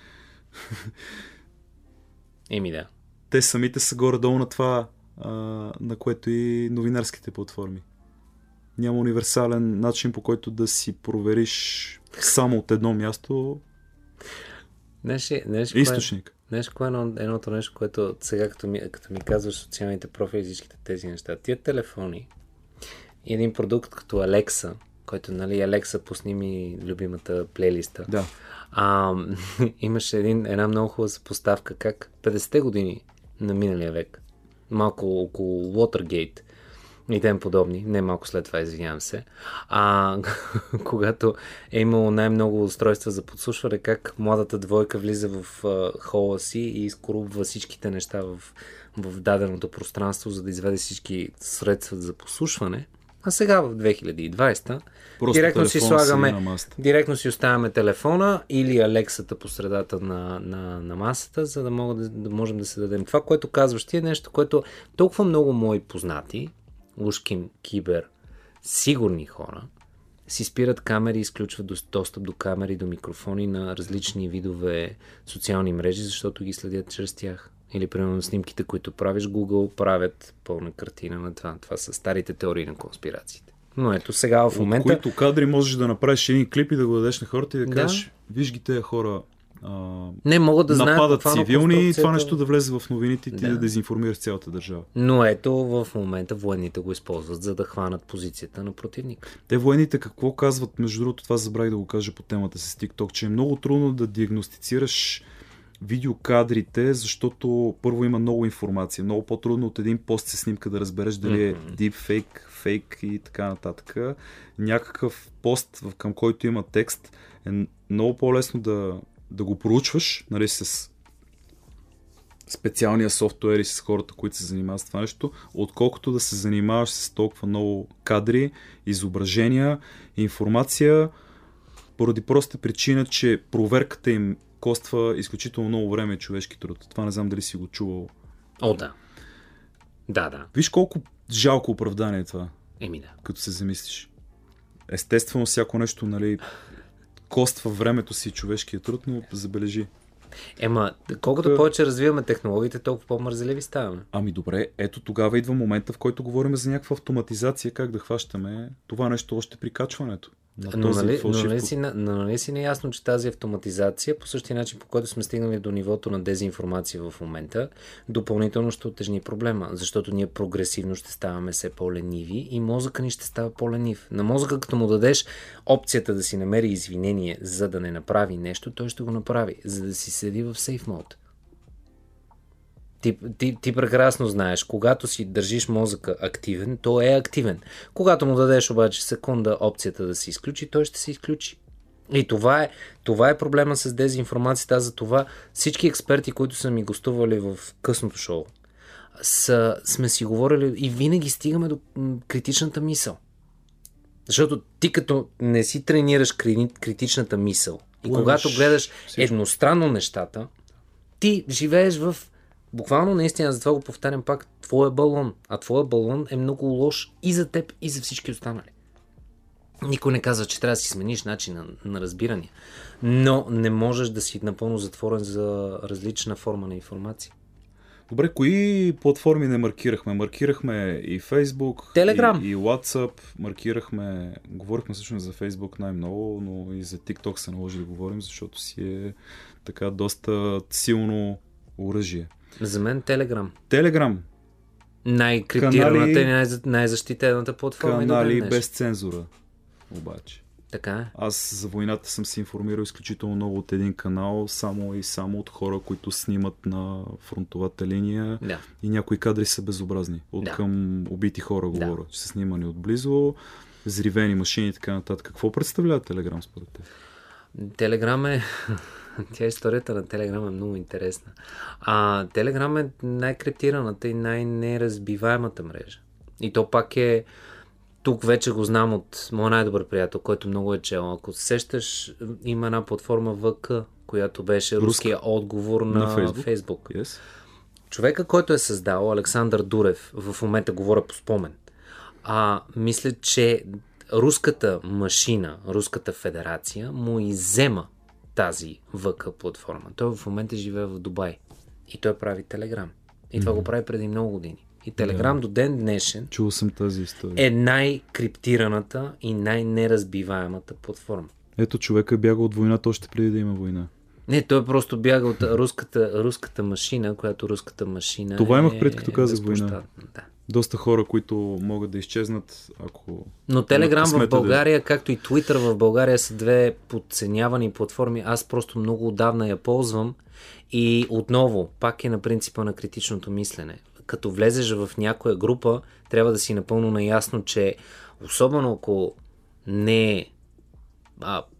[LAUGHS] Еми да. те самите са горе-долу на това, а, на което и новинарските платформи. Няма универсален начин по който да си провериш само от едно място Знаеш, знаеш, кое, източник. знаеш кое е едно, едното нещо, което сега като ми, като ми казваш социалните профили, всичките тези неща. Тия телефони и един продукт като Alexa, който, нали, Alexa, пусни ми любимата плейлиста. Да. А, [LAUGHS] имаше един, една много хубава съпоставка как 50-те години на миналия век, малко около Watergate и тем подобни, не малко след това, извинявам се, а, [LAUGHS] когато е имало най-много устройства за подслушване, как младата двойка влиза в а, хола си и изкорубва всичките неща в, в даденото пространство, за да изведе всички средства за подслушване. А сега в 2020 Просто директно си слагаме, масата. директно си оставяме телефона или Алексата по средата на, на, на масата, за да, мога да, да можем да се дадем. Това, което казваш ти е нещо, което толкова много мои познати, уж ким, кибер, сигурни хора, си спират камери и изключват дос- достъп до камери, до микрофони на различни видове социални мрежи, защото ги следят чрез тях. Или, примерно, снимките, които правиш, Google правят пълна картина на това. Това са старите теории на конспирациите. Но ето сега в От момента... които кадри можеш да направиш един клип и да го дадеш на хората и да Да. кажеш, виж ги тези хора а, Не могат да знаят нападат цивилни и това нещо да влезе в новините и ти Да. да дезинформираш цялата държава. Но ето в момента военните го използват, за да хванат позицията на противника. Те военните какво казват, между другото, това забравих да го кажа по темата с TikTok, че е много трудно да диагностицираш видеокадрите, защото първо има много информация. Много по-трудно от един пост с снимка да разбереш дали е deepfake, фейк и така нататък. Някакъв пост, към който има текст, е много по-лесно да, да го проучваш, нали, с специалния софтуер и с хората, които се занимават с това нещо, отколкото да се занимаваш с толкова много кадри, изображения, информация, поради проста причина, че проверката им коства изключително много време и човешки труд. Това не знам дали си го чувал. О, да. Да, да. Виж колко жалко оправдание е това, Еми да. като се замислиш. Естествено, всяко нещо, нали, коства времето си и човешкия труд, но забележи. Ема, колкото Тук- повече развиваме технологиите, толкова по-мързеливи ставаме. Ами добре, ето тогава идва момента, в който говорим за някаква автоматизация, как да хващаме това нещо още при качването. На Но този нали, но, нали, си, но нали си неясно, че тази автоматизация, по същия начин, по който сме стигнали до нивото на дезинформация в момента, допълнително ще отежни проблема, защото ние прогресивно ще ставаме все по-лениви и мозъка ни ще става по-ленив. На мозъка, като му дадеш опцията да си намери извинение, за да не направи нещо, той ще го направи, за да си седи в сейф мод. Ти, ти, ти прекрасно знаеш, когато си държиш мозъка активен, той е активен. Когато му дадеш обаче секунда опцията да се изключи, той ще се изключи. И това е, това е проблема с дезинформацията. За това всички експерти, които са ми гостували в късното шоу, са, сме си говорили и винаги стигаме до критичната мисъл. Защото ти като не си тренираш кри- критичната мисъл и Поемаш когато гледаш всичко. едностранно нещата, ти живееш в буквално наистина, затова го повтарям пак, твоя балон. А твоя балон е много лош и за теб, и за всички останали. Никой не казва, че трябва да си смениш начина на разбиране. Но не можеш да си напълно затворен за различна форма на информация. Добре, кои платформи не маркирахме? Маркирахме и Facebook, Telegram. И, и WhatsApp, маркирахме, говорихме всъщност за Facebook най-много, но и за TikTok се наложи да говорим, защото си е така доста силно оръжие. За мен Телеграм. Telegram, Най-криптираната Канали- и най- най-защитената платформа. и канали днешен. без цензура. обаче. Така е. Аз за войната съм се информирал изключително много от един канал, само и само от хора, които снимат на фронтовата линия Да. и някои кадри са безобразни. От Да. към убити хора Да. говоря, че са снимани отблизо, взривени машини и така нататък. Какво представлява Телеграм според теб? Телеграм е... [LAUGHS] Тя историята на Телеграм е много интересна. А, Телеграм е най-криптираната и най-неразбиваемата мрежа. И то пак е... Тук вече го знам от моят най-добър приятел, който много е чел. Ако се сещаш, има една платформа ВК, която беше Руска. руския отговор на, На Фейсбук? Фейсбук. Yes? Човека, който е създал, Александър Дурев, в момента говоря по спомен, а, мисля, че руската машина, руската федерация му иззема тази ВК платформа. Той в момента живее в Дубай и той прави Телеграм. И това го прави преди много години. И Телеграм до ден днешен Чувал съм тази история. е най-криптираната и най-неразбиваемата платформа. Ето човека бяга от войната още преди да има война. Не, той просто бяга от руската, руската машина, която руската машина Това е, имах пред като казах война. Да. Доста хора, които могат да изчезнат, ако... Но Телеграм в късмета да- България, както и Twitter в България са две подценявани платформи. Аз просто много отдавна я ползвам и отново, пак е на принципа на критичното мислене. Като влезеш в някоя група, трябва да си напълно наясно, че особено ако не е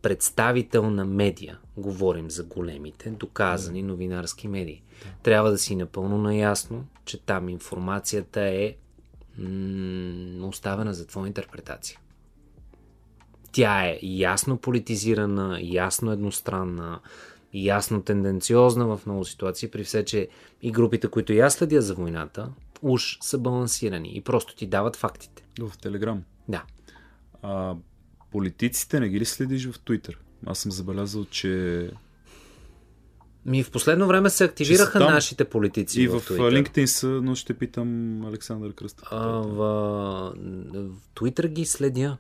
представител на медия, говорим за големите, доказани новинарски медии. Трябва да си напълно наясно, че там информацията е м- оставена за твоя интерпретация. Тя е ясно политизирана, ясно едностранна, ясно тенденциозна в много ситуации, при все, че и групите, които и аз следя за войната, уж са балансирани и просто ти дават фактите. В Телеграм. Да. А политиците не ги ли следиш в Твитър? Аз съм забелязал, че Ми в последно време се активираха там нашите политици и в, в Twitter. LinkedIn са, но ще питам Александър Кръстев. А, в, в Twitter ги следя.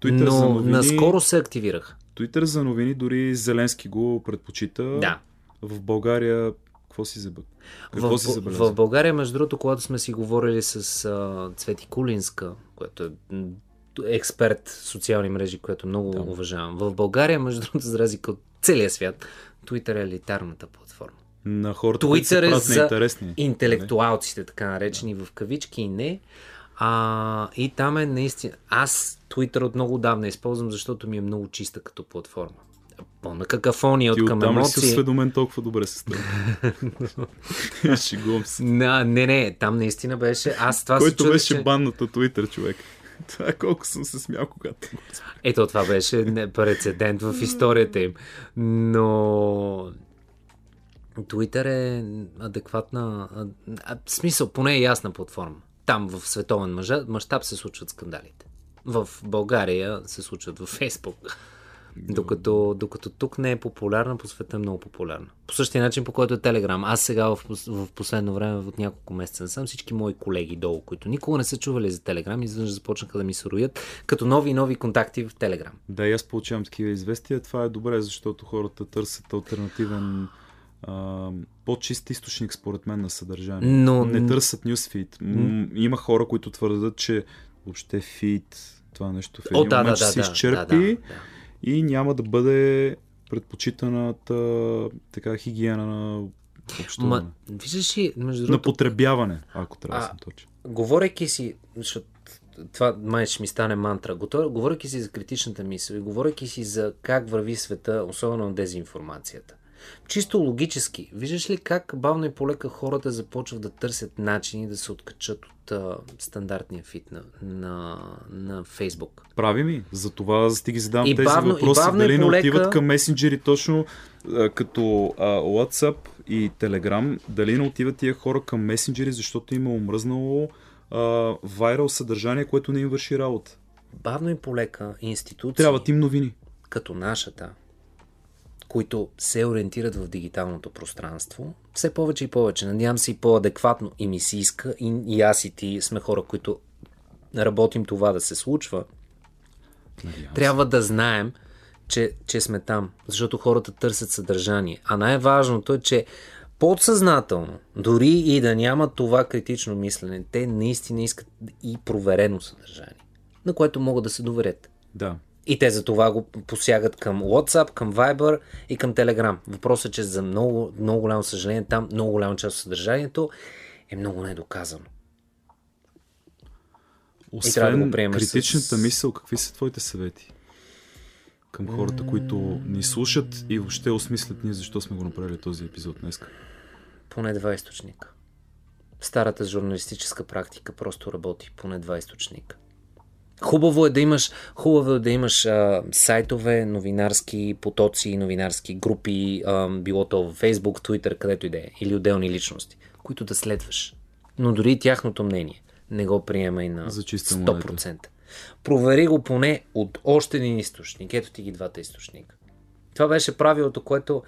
Twitter но за новини- наскоро се активираха. Твитър за новини дори Зеленски го предпочита. Да. В България какво си забък? Какво В, си в, забелязал? в България, между другото, когато сме си говорили с а, Цвети Кулинска, която е експерт в социални мрежи, което много Да. уважавам. В България, между другото, за разлика от целия свят, Twitter е елитарната платформа. На хората, които се Twitter е за неинтересни. интелектуалците, така наречени в кавички и не. А, и там е наистина... Аз Twitter от много давна използвам, защото ми е много чиста като платформа. Пълна какафония Ти от към оттам ли си емоции. осведомен толкова добре с теб? [LAUGHS] Шегувам се. Не, не, не, там наистина беше. Аз това се Който чудех, беше че... от Twitter, човек. Това е колко съм се смял, когато го. Ето, това беше прецедент в историята им. Но Twitter е адекватна, а, в смисъл, поне е ясна платформа. Там в световен мащаб се случват скандалите. В България се случват във Фейсбук. Докато, докато тук не е популярна, по света е много популярна. По същия начин, по който е Телеграм. Аз сега в, в последно време, от няколко месеца насам, всички мои колеги долу, които никога не са чували за Телеграм, изведнъж започнаха да ми се роят като нови и нови контакти в Телеграм. Да, и аз получавам такива известия. Това е добре, защото хората търсят альтернативен по-чист източник, според мен, на съдържание. Но- Не търсят нюсфит. М- Има хора, които твърдят, че въобще фит, това нещо в един О, да, момент да, ще да, се да, изчерпи да, да, да. И няма да бъде предпочитаната така хигиена на общуване. Ма, виждаш ли, между На другото, потребяване, ако трябва да съм точен. говорейки си, защото това май ще ми стане мантра, говорейки си за критичната мисъл и говорейки си за как върви света, особено на дезинформацията. Чисто логически, виждаш ли как бавно и полека хората започват да търсят начини да се откачат от а, стандартния фит на, на, на Фейсбук? Прави ми. За това ти ги задавам И тези бавно- и въпроси. бавно и Дали не полека- отиват към месенджери точно а, като а, WhatsApp и Telegram. Дали не отиват тия хора към месенджери, защото им е омръзнало вайрал съдържание, което не им върши работа. Бавно и полека институции... Трябват им новини. като нашата, които се ориентират в дигиталното пространство, все повече и повече. Надявам се и по-адекватно и ми се иска, и, и аз и ти сме хора, които работим това да се случва. Надявам Трябва да знаем, че, че сме там, защото хората търсят съдържание. А най-важното е, че подсъзнателно, дори и да няма това критично мислене, те наистина искат и проверено съдържание, на което могат да се доверят. Да. И те за това го посягат към WhatsApp, към Viber и към Telegram. Въпросът е, че за много, много голямо съжаление там много голяма част от съдържанието е много недоказано. Освен да критичната с- мисъл, какви са твоите съвети? Към хората, които ни слушат и въобще осмислят ние защо сме го направили този епизод днес. Поне два източника. Старата журналистическа практика просто работи. Поне два източника. Хубаво е да имаш, хубаво е да имаш а, сайтове, новинарски потоци, новинарски групи, а, било то в Facebook, Twitter, където и да е, или отделни личности, които да следваш. Но дори тяхното мнение не го приема и на За чиста 100%. Провери го поне от още един източник. Ето ти ги двата източника. Това беше правилото, което,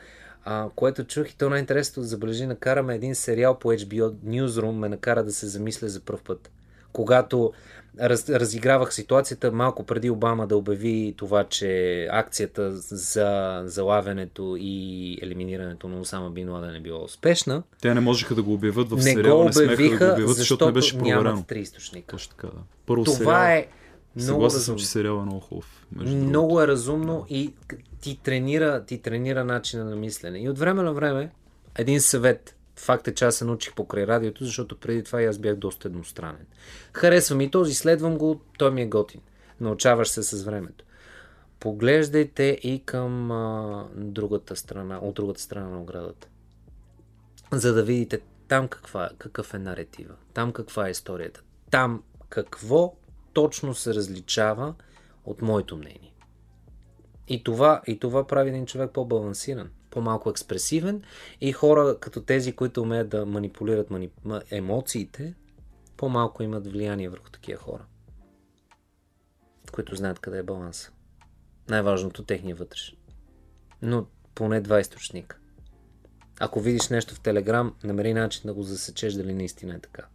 а, което чух и то най-интересното забележи, накараме един сериал по HBO Newsroom, ме накара да се замисля за пръв път. Когато раз, разигравах ситуацията малко преди Обама да обяви това, че акцията за залавянето и елиминирането на Осама Бин Ладен е била успешна, Те не можеха да го обявят в не сериала, го не смеха да го обявиха, обявят, защото не беше проверено. нямат три източника. Точно така, да. Първо Това сериал, е много Съгласен съм, че сериал е много хубав. Много другото. е разумно и ти тренира, ти тренира начина на мислене. И от време на време, един съвет. Факт е, че аз се научих покрай радиото, защото преди това и аз бях доста едностранен. Харесва ми този, следвам го, той ми е готин. Научаваш се с времето. Поглеждайте и към а, другата страна, от другата страна на оградата. За да видите там каква, какъв е наретива, там каква е историята, там какво точно се различава от моето мнение. И това, и това прави един човек по-балансиран, по-малко експресивен и хора като тези, които умеят да манипулират мани... ма- емоциите, по-малко имат влияние върху такива хора, които знаят къде е баланса. Най-важното техния вътрешен. Но поне два източника. Ако видиш нещо в Телеграм, намери начин да го засечеш дали наистина е така.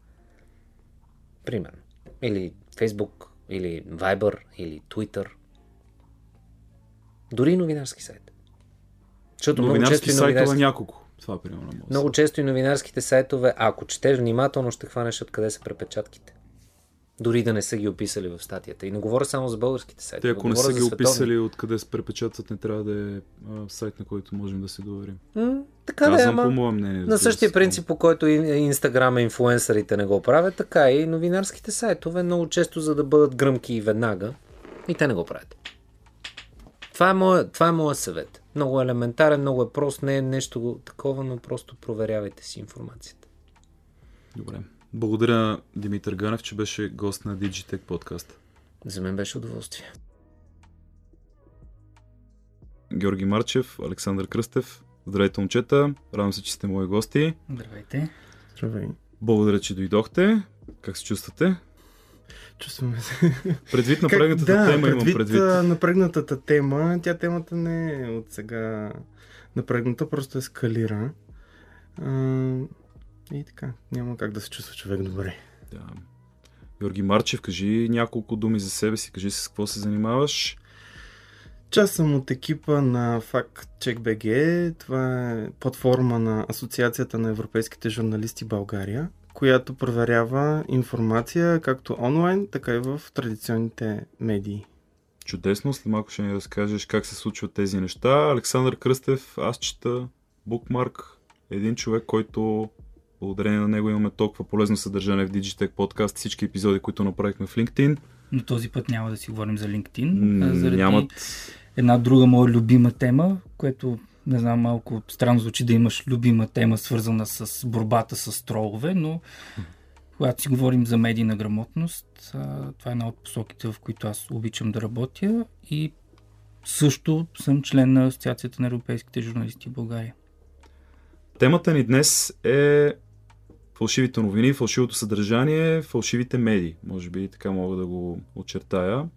Примерно. Или Facebook, или Viber, или Twitter. Дори новинарски сайт. Защото много често Новинарски и няколко. Това примерно. Много често и новинарските сайтове, ако четеш внимателно, ще хванеш откъде са препечатките. Дори да не са ги описали в статията. И не говоря само за българските Те сайтове. ако не са ги описали откъде се препечатват, не трябва да е а, сайт, на който можем да се доверим. М, така да е, Казвам по ама... мое мнение. На същия принцип, по който и Инстаграм инфуенсърите не го правят, така и новинарските сайтове много често, за да бъдат гръмки и веднага, и те не го правят. Това е моя, това е моя съвет. Много елементарен, много е прост, не е нещо такова, но просто проверявайте си информацията. Добре. Благодаря Димитър Ганев, че беше гост на Digitech подкаст. За мен беше удоволствие. Георги Марчев, Александър Кръстев. Здравейте, момчета. Радвам се, че сте мои гости. Здравейте. Здравей. Благодаря, че дойдохте. Как се чувствате? Чувстваме се. Предвид напрегнатата да, тема имам предвид, предвид. а, напрегнатата тема, тя темата не е от сега напрегната, просто ескалира. А, и така, няма как да се чувства човек добре. Да. Георги Марчев, кажи няколко думи за себе си, кажи с какво се занимаваш. Част съм от екипа на FactCheck.bg. Това е платформа на Асоциацията на европейските журналисти България, която проверява информация както онлайн, така и в традиционните медии. Чудесно, след малко ще ни разкажеш как се случват тези неща. Александър Кръстев, аз чета Bookmark, един човек, който благодарение на него имаме толкова полезно съдържание в Digitech подкаст, всички епизоди, които направихме в LinkedIn. Но този път няма да си говорим за LinkedIn. Заради Нямат една друга моя любима тема, което не знам, малко странно звучи да имаш любима тема, свързана с борбата с тролове, но когато си говорим за медийна грамотност, това е една от посоките, в които аз обичам да работя и също съм член на Асоциацията на европейските журналисти в България. Темата ни днес е фалшивите новини, фалшивото съдържание, фалшивите медии. Може би така мога да го очертая.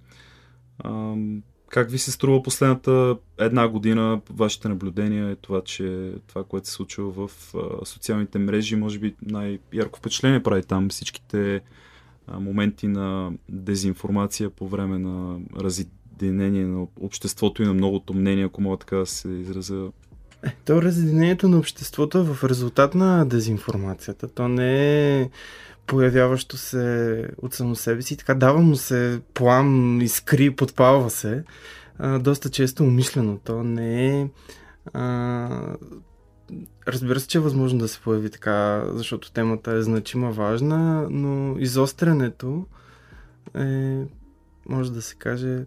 Как ви се струва последната една година вашите наблюдения е това, че това, което се случва в а, социалните мрежи, може би най-ярко впечатление прави там всичките а, моменти на дезинформация по време на разединение на обществото и на многото мнение, ако мога така да се изразя. То разединението на обществото е в резултат на дезинформацията. То не е появяващо се от само себе си. Така дава му се плам, изкри, подпалва се. А, доста често умишлено. То не е... А, разбира се, че е възможно да се появи така, защото темата е значима, важна, но изострянето е, може да се каже,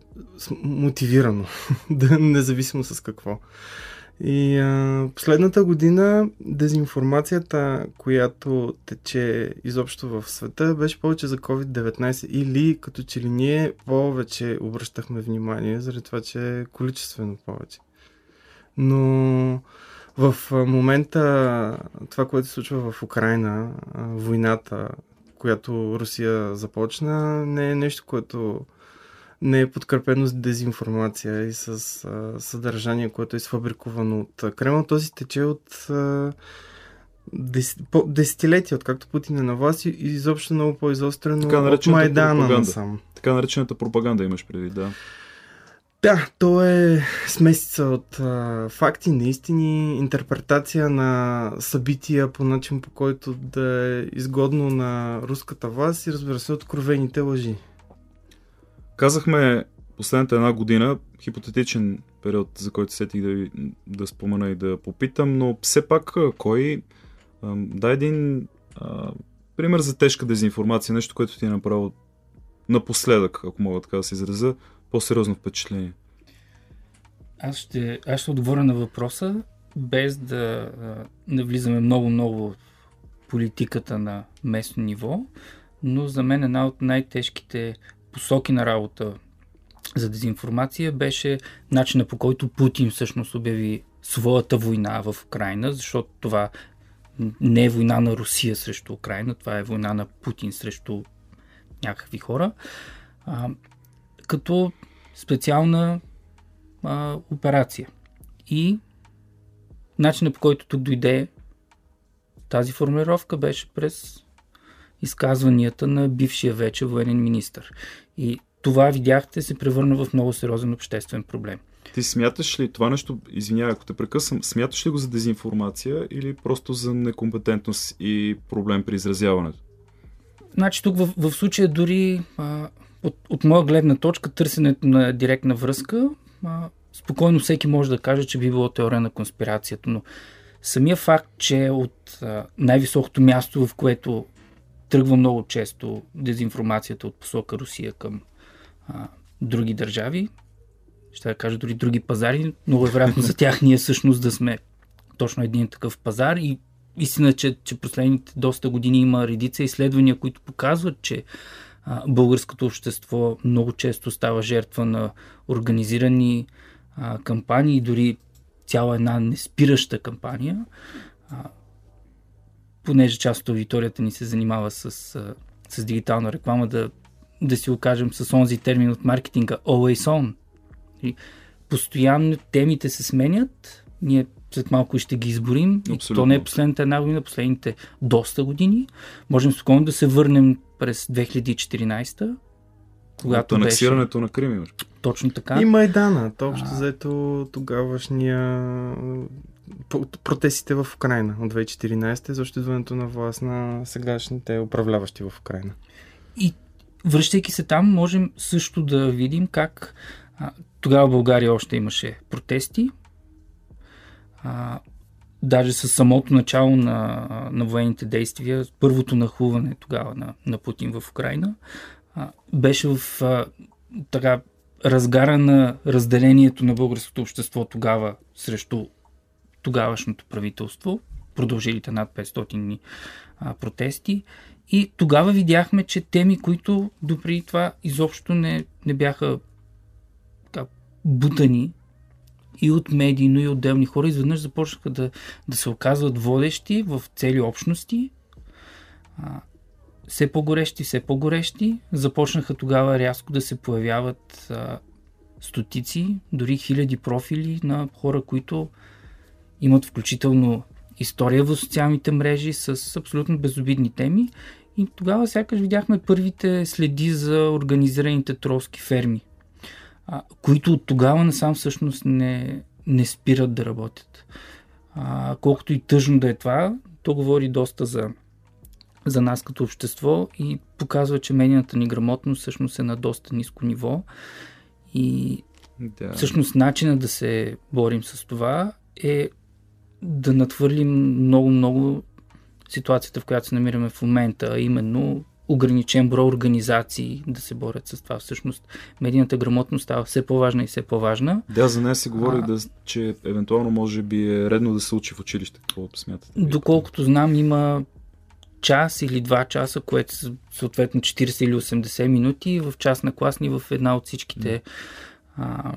мотивирано, [LAUGHS] независимо с какво. И а, последната година дезинформацията, която тече изобщо в света, беше повече за COVID-19 или като че ли ние повече обръщахме внимание, заради това, че е количествено повече. Но в момента това, което се случва в Украина, войната, която Русия започна, не е нещо, което не е подкрепено с дезинформация и с а, съдържание, което е сфабрикувано от Кремъл. Този тече от а, дес, по, десетилетия, откакто Путин е на власт и изобщо много по-изострено от Майдана насам. Така наречената пропаганда имаш преди, да. Да, то е смесица от а, факти, наистини, интерпретация на събития по начин по който да е изгодно на руската власт и разбира се откровените лъжи. Казахме последната една година, хипотетичен период, за който сетих да, да спомена и да попитам, но все пак кой дай един а, пример за тежка дезинформация, нещо, което ти е направило напоследък, ако мога така да се изразя, по-сериозно впечатление. Аз ще, аз ще отговоря на въпроса, без да не влизаме много-много в политиката на местно ниво, но за мен една от най-тежките посоки на работа за дезинформация беше начина по който Путин всъщност обяви своята война в Украина, защото това не е война на Русия срещу Украина, това е война на Путин срещу някакви хора. А, като специална а, операция. И начинът по който тук дойде тази формулировка беше през изказванията на бившия вече военен министр. И това, видяхте, се превърна в много сериозен обществен проблем. Ти смяташ ли това нещо, извинявай, ако те прекъсвам, смяташ ли го за дезинформация или просто за некомпетентност и проблем при изразяването? Значи тук в, в случая дори а, от, от моя гледна точка търсенето на директна връзка а, спокойно всеки може да каже, че би било теория на конспирацията, но самия факт, че от а, най-високото място, в което тръгва много често дезинформацията от посока Русия към а, други държави, ще да кажа дори други пазари, много е вероятно за тях ние всъщност да сме точно един такъв пазар. И истина, че, че последните доста години има редица изследвания, които показват, че а, българското общество много често става жертва на организирани а, кампании, дори цяла една неспираща кампания, а, понеже част от аудиторията ни се занимава с, с дигитална реклама, да, да си окажем с онзи термин от маркетинга always on. И постоянно темите се сменят, ние след малко ще ги изборим. Абсолютно. И то не е последната една година, последните доста години. Можем спокойно да се върнем през 2014 когато анексирането беше... на Крим. Точно така. И Майдана. То общо а... заето тогавашния протестите в Украина от 2014 защо идването на власт на сегашните управляващи в Украина. И връщайки се там, можем също да видим как а, тогава в България още имаше протести. А, даже с самото начало на, на военните действия, първото нахуване тогава на, на Путин в Украина, а, беше в а, така разгара на разделението на българското общество тогава срещу тогавашното правителство, продължилите над 500 дни а, протести. И тогава видяхме, че теми, които допри това изобщо не, не бяха така, бутани и от медии, но и отделни хора, изведнъж започнаха да, да се оказват водещи в цели общности. А, все по-горещи, все по-горещи. Започнаха тогава рязко да се появяват а, стотици, дори хиляди профили на хора, които имат включително история в социалните мрежи с абсолютно безобидни теми. И тогава сякаш видяхме първите следи за организираните тролски ферми, а, които от тогава насам всъщност не, не спират да работят. А, колкото и тъжно да е това, то говори доста за за нас като общество и показва, че медийната ни грамотност всъщност е на доста ниско ниво. И да. всъщност начина да се борим с това е да надхвърлим много-много ситуацията, в която се намираме в момента, а именно ограничен брой организации да се борят с това. Всъщност, медийната грамотност става все по-важна и все по-важна. Да, за нея се говори, а... да, че евентуално може би е редно да се учи в училище. Какво смятате? Доколкото знам, има час или два часа, което са съответно 40 или 80 минути в час на класни в една от всичките а,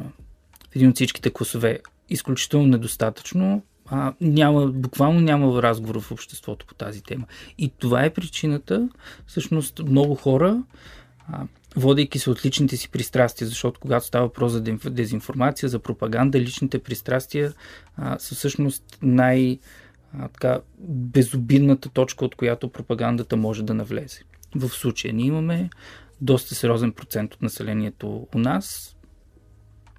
в един от всичките класове. Изключително недостатъчно а, няма, буквално няма разговор в обществото по тази тема. И това е причината, всъщност, много хора, а, водейки се от личните си пристрастия, защото когато става въпрос за дезинформация, за пропаганда, личните пристрастия а, са всъщност най- а, така, безобидната точка, от която пропагандата може да навлезе. В случая ние имаме доста сериозен процент от населението у нас.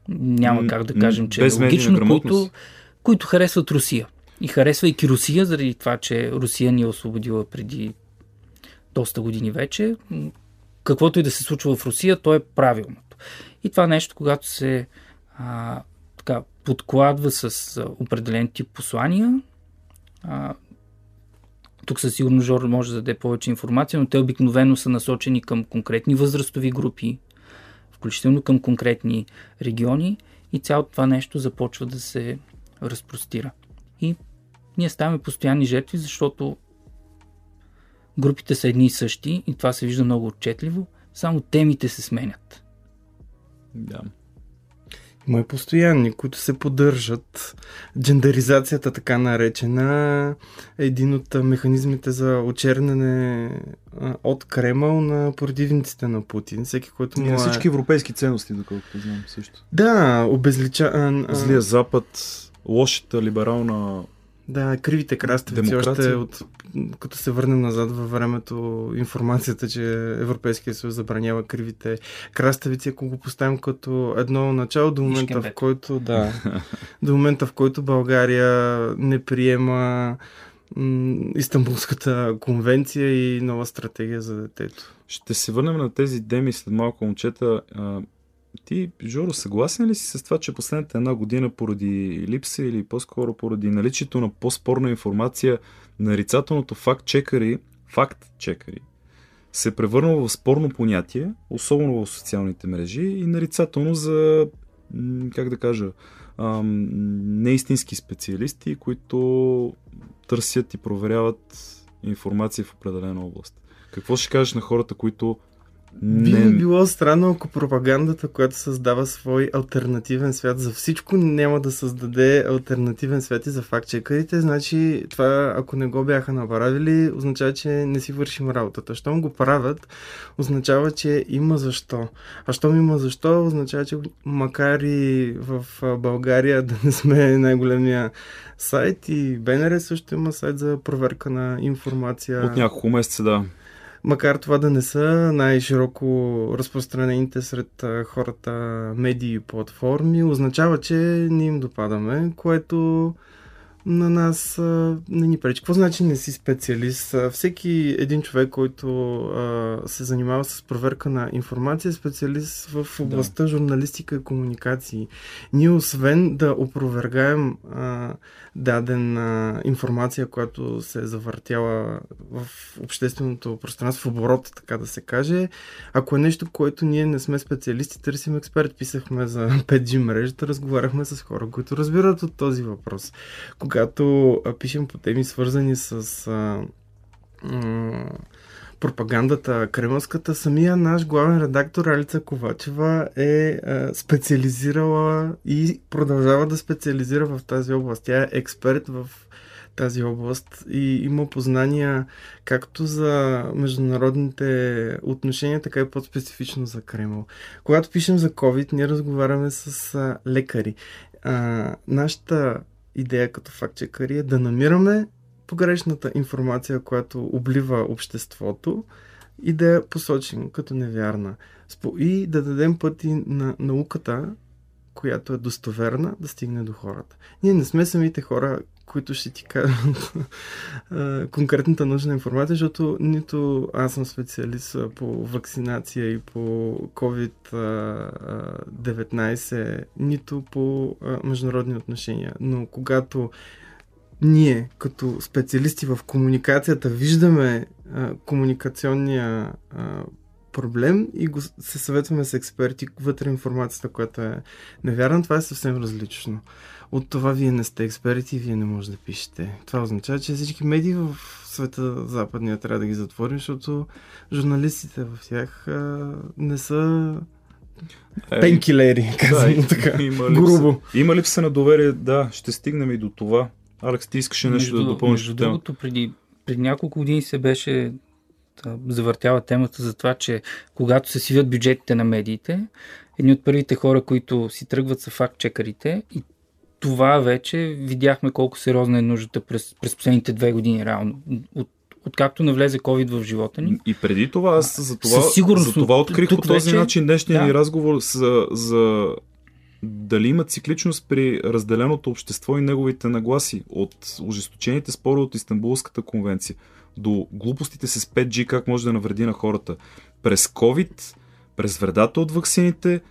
Няма как да кажем, че е логично, които, които харесват Русия. И харесвайки Русия, заради това, че Русия ни е освободила преди доста години вече, каквото и да се случва в Русия, то е правилното. И това нещо, когато се а, така, подкладва с определен тип послания, а, тук със сигурно Жор може да даде повече информация, но те обикновено са насочени към конкретни възрастови групи, включително към конкретни региони и цялото това нещо започва да се разпростира. И ние ставаме постоянни жертви, защото групите са едни и същи и това се вижда много отчетливо, само темите се сменят. Да. Има и постоянни, които се поддържат. Джендаризацията, така наречена, е един от механизмите за очернене от Кремъл на противниците на Путин. Всеки, който му е... всички европейски ценности, доколкото знам също. Да, обезлича... Злия Запад, лошата либерална да, кривите краставици още от, като се върнем назад във времето, информацията, че Европейския съюз забранява кривите краставици, ако го поставим като едно начало до момента, в който, да, [LAUGHS] до момента, в който България не приема Истанбулската конвенция и нова стратегия за детето. Ще се върнем на тези деми след малко момчета. Ти, Жоро, съгласен ли си с това, че последната една година поради липса или по-скоро поради наличието на по-спорна информация, нарицателното факт-чекари, факт-чекари, се превърна в спорно понятие, особено в социалните мрежи и нарицателно за, как да кажа, неистински специалисти, които търсят и проверяват информация в определена област. Какво ще кажеш на хората, които би не... било странно, ако пропагандата, която създава свой альтернативен свят за всичко, няма да създаде альтернативен свят и за фактчекарите. Значи, това, ако не го бяха направили, означава, че не си вършим работата. Щом го правят, означава, че има защо. А щом има защо, означава, че макар и в България [LAUGHS] да не сме най-големия сайт и БНР също има сайт за проверка на информация. От няколко месеца, да макар това да не са най-широко разпространените сред хората медии и платформи, означава, че не им допадаме, което на нас не ни пречи. Какво значи не си специалист? Всеки един човек, който а, се занимава с проверка на информация, е специалист в областта да. журналистика и комуникации. Ние, освен да опровергаем а, дадена информация, която се е завъртяла в общественото пространство, в оборот, така да се каже, ако е нещо, което ние не сме специалисти, търсим експерт. Писахме за [LAUGHS] 5G мрежата, разговаряхме с хора, които разбират от този въпрос когато пишем по теми свързани с а, пропагандата кремълската, самия наш главен редактор Алица Ковачева е а, специализирала и продължава да специализира в тази област. Тя е експерт в тази област и има познания както за международните отношения, така и по-специфично за Кремъл. Когато пишем за COVID, ние разговаряме с лекари. А, нашата идея като фактчекари е да намираме погрешната информация, която облива обществото и да я посочим като невярна. И да дадем пъти на науката, която е достоверна, да стигне до хората. Ние не сме самите хора, които ще ти кажат [LAUGHS] конкретната нужна информация, защото нито аз съм специалист по вакцинация и по COVID-19, нито по международни отношения. Но когато ние, като специалисти в комуникацията, виждаме а, комуникационния а, проблем и го се съветваме с експерти вътре информацията, която е невярна, това е съвсем различно. От това вие не сте експерти и вие не можете да пишете. Това означава, че всички медии в света западния трябва да ги затворим, защото журналистите в тях а, не са е, пенкилери, казвам да, така. Има грубо. Има липса на доверие, да, ще стигнем и до това. Алекс, ти искаше нещо между, да допълниш? Между другото, преди, преди няколко години се беше да, завъртява темата за това, че когато се свиват бюджетите на медиите, едни от първите хора, които си тръгват са факт-чекарите и това вече видяхме колко сериозна е нуждата през, през последните две години реално. От откакто навлезе COVID в живота ни. И преди това, аз за това, за това открих по този вече, начин днешния да. ни разговор за, за дали има цикличност при разделеното общество и неговите нагласи от ожесточените спори от Истанбулската конвенция до глупостите с 5G, как може да навреди на хората. През COVID, през вредата от ваксините,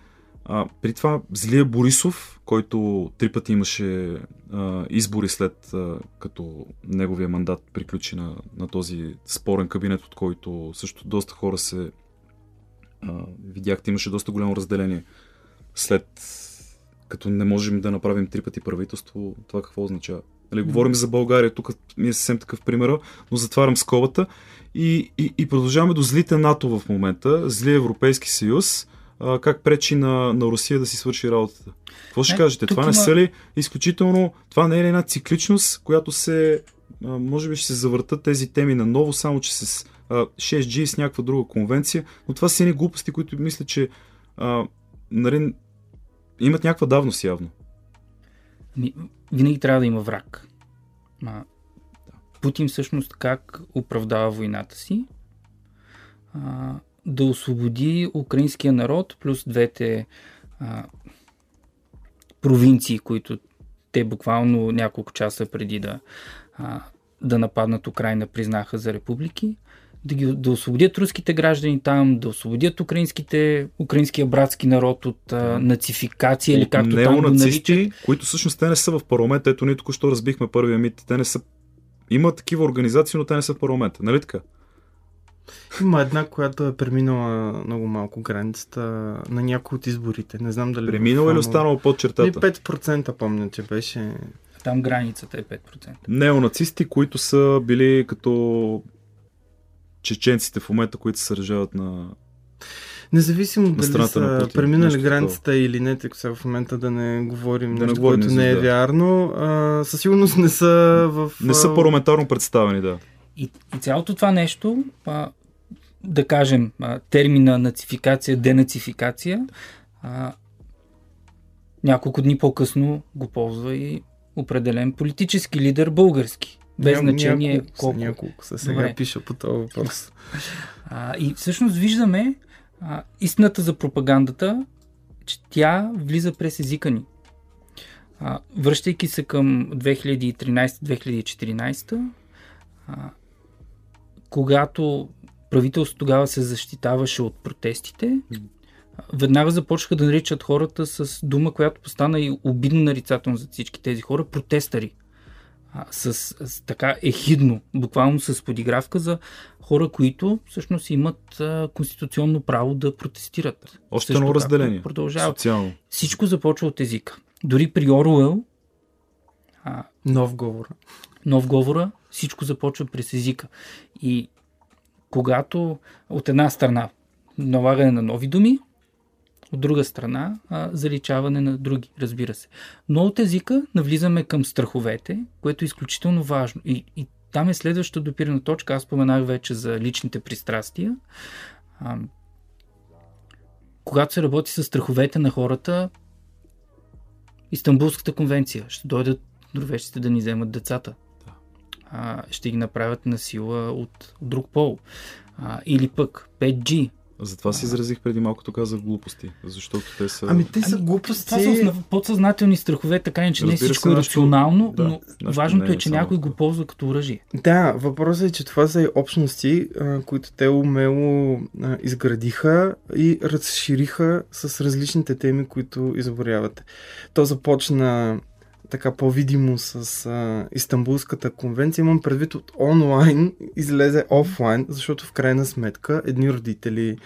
а, при това злия Борисов, който три пъти имаше а, избори след а, като неговия мандат приключи на, на този спорен кабинет, от който също доста хора се а, видяхте, имаше доста голямо разделение след като не можем да направим три пъти правителство, това какво означава? Нали, говорим за България, тук ми е съвсем такъв пример, но затварям скобата и, и, и продължаваме до злите НАТО в момента, злия Европейски съюз, а, как пречи на, на Русия да си свърши работата. Какво ще не, кажете? Това не има... са ли изключително, това не е ли една цикличност, която се, а, може би ще се завъртат тези теми на ново, само че с а, 6G с някаква друга конвенция, но това са едни глупости, които мисля, че а, нали, имат някаква давност явно. Винаги трябва да има враг. А, Путин всъщност как оправдава войната си? А, да освободи украинския народ плюс двете а, провинции, които те буквално няколко часа преди да, а, да нападнат Украина признаха за републики да, ги, да освободят руските граждани там, да освободят украинските, украинския братски народ от а, нацификация или както там го наричат. които всъщност те не са в парламента. Ето ние току-що разбихме първия мит. Те не са... Има такива организации, но те не са в парламента. Нали така? Има една, която е преминала много малко границата на някои от изборите. Не знам дали. Преминала или останала под чертата? 5% помня, че беше. Там границата е 5%. Неонацисти, които са били като чеченците в момента, които се сражават на Независимо дали са на преминали границата такова. или не, тъй сега в момента да не говорим да нещо, което не е да. вярно, а, със сигурност не са в... Не са парламентарно представени, да. И, и цялото това нещо, а, да кажем, а, термина нацификация, денацификация, а, няколко дни по-късно го ползва и определен политически лидер български. Без Ням, значение няколко колко. Са, няколко са. Сега Добре. пиша по този въпрос. А, и всъщност виждаме а, истината за пропагандата, че тя влиза през езика ни. А, връщайки се към 2013-2014, а, когато правителството тогава се защитаваше от протестите, веднага започнаха да наричат хората с дума, която постана и обидно нарицателно за всички тези хора протестари с, с така ехидно, буквално с подигравка за хора, които всъщност имат а, конституционно право да протестират. Още едно разделение. Продължава. Социално. Всичко започва от езика. Дори при Оруел. А, нов говор. Нов говора, всичко започва през езика. И когато от една страна налагане на нови думи, от друга страна, а, заличаване на други, разбира се. Но от езика навлизаме към страховете, което е изключително важно. И, и там е следващата допирана точка. Аз споменах вече за личните пристрастия. А, когато се работи с страховете на хората, Истанбулската конвенция ще дойдат норвежците да ни вземат децата. А, ще ги направят на сила от друг пол. А, или пък 5G, Затова си изразих преди малко, като казах глупости, защото те са... Ами те са Ами, глупости. Това са подсъзнателни страхове, така не Разбира се, всичко е рационално, да, но важното е, мнение че някой това. го ползва като оръжие. Да, въпросът е, че това са и общности, които те умело изградиха и разшириха с различните теми, които изборяват. То започна така по-видимо с а, Истанбулската конвенция. Имам предвид от онлайн, излезе офлайн, защото в крайна сметка едни родители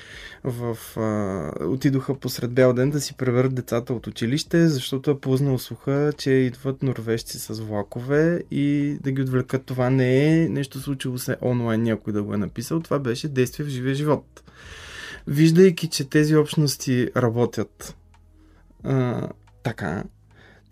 в, а, отидоха посред бял ден да си превърнат децата от училище, защото е познал слуха, че идват норвежци с влакове и да ги отвлекат. Това не е нещо случило се онлайн, някой да го е написал. Това беше действие в живия живот. Виждайки, че тези общности работят а, така,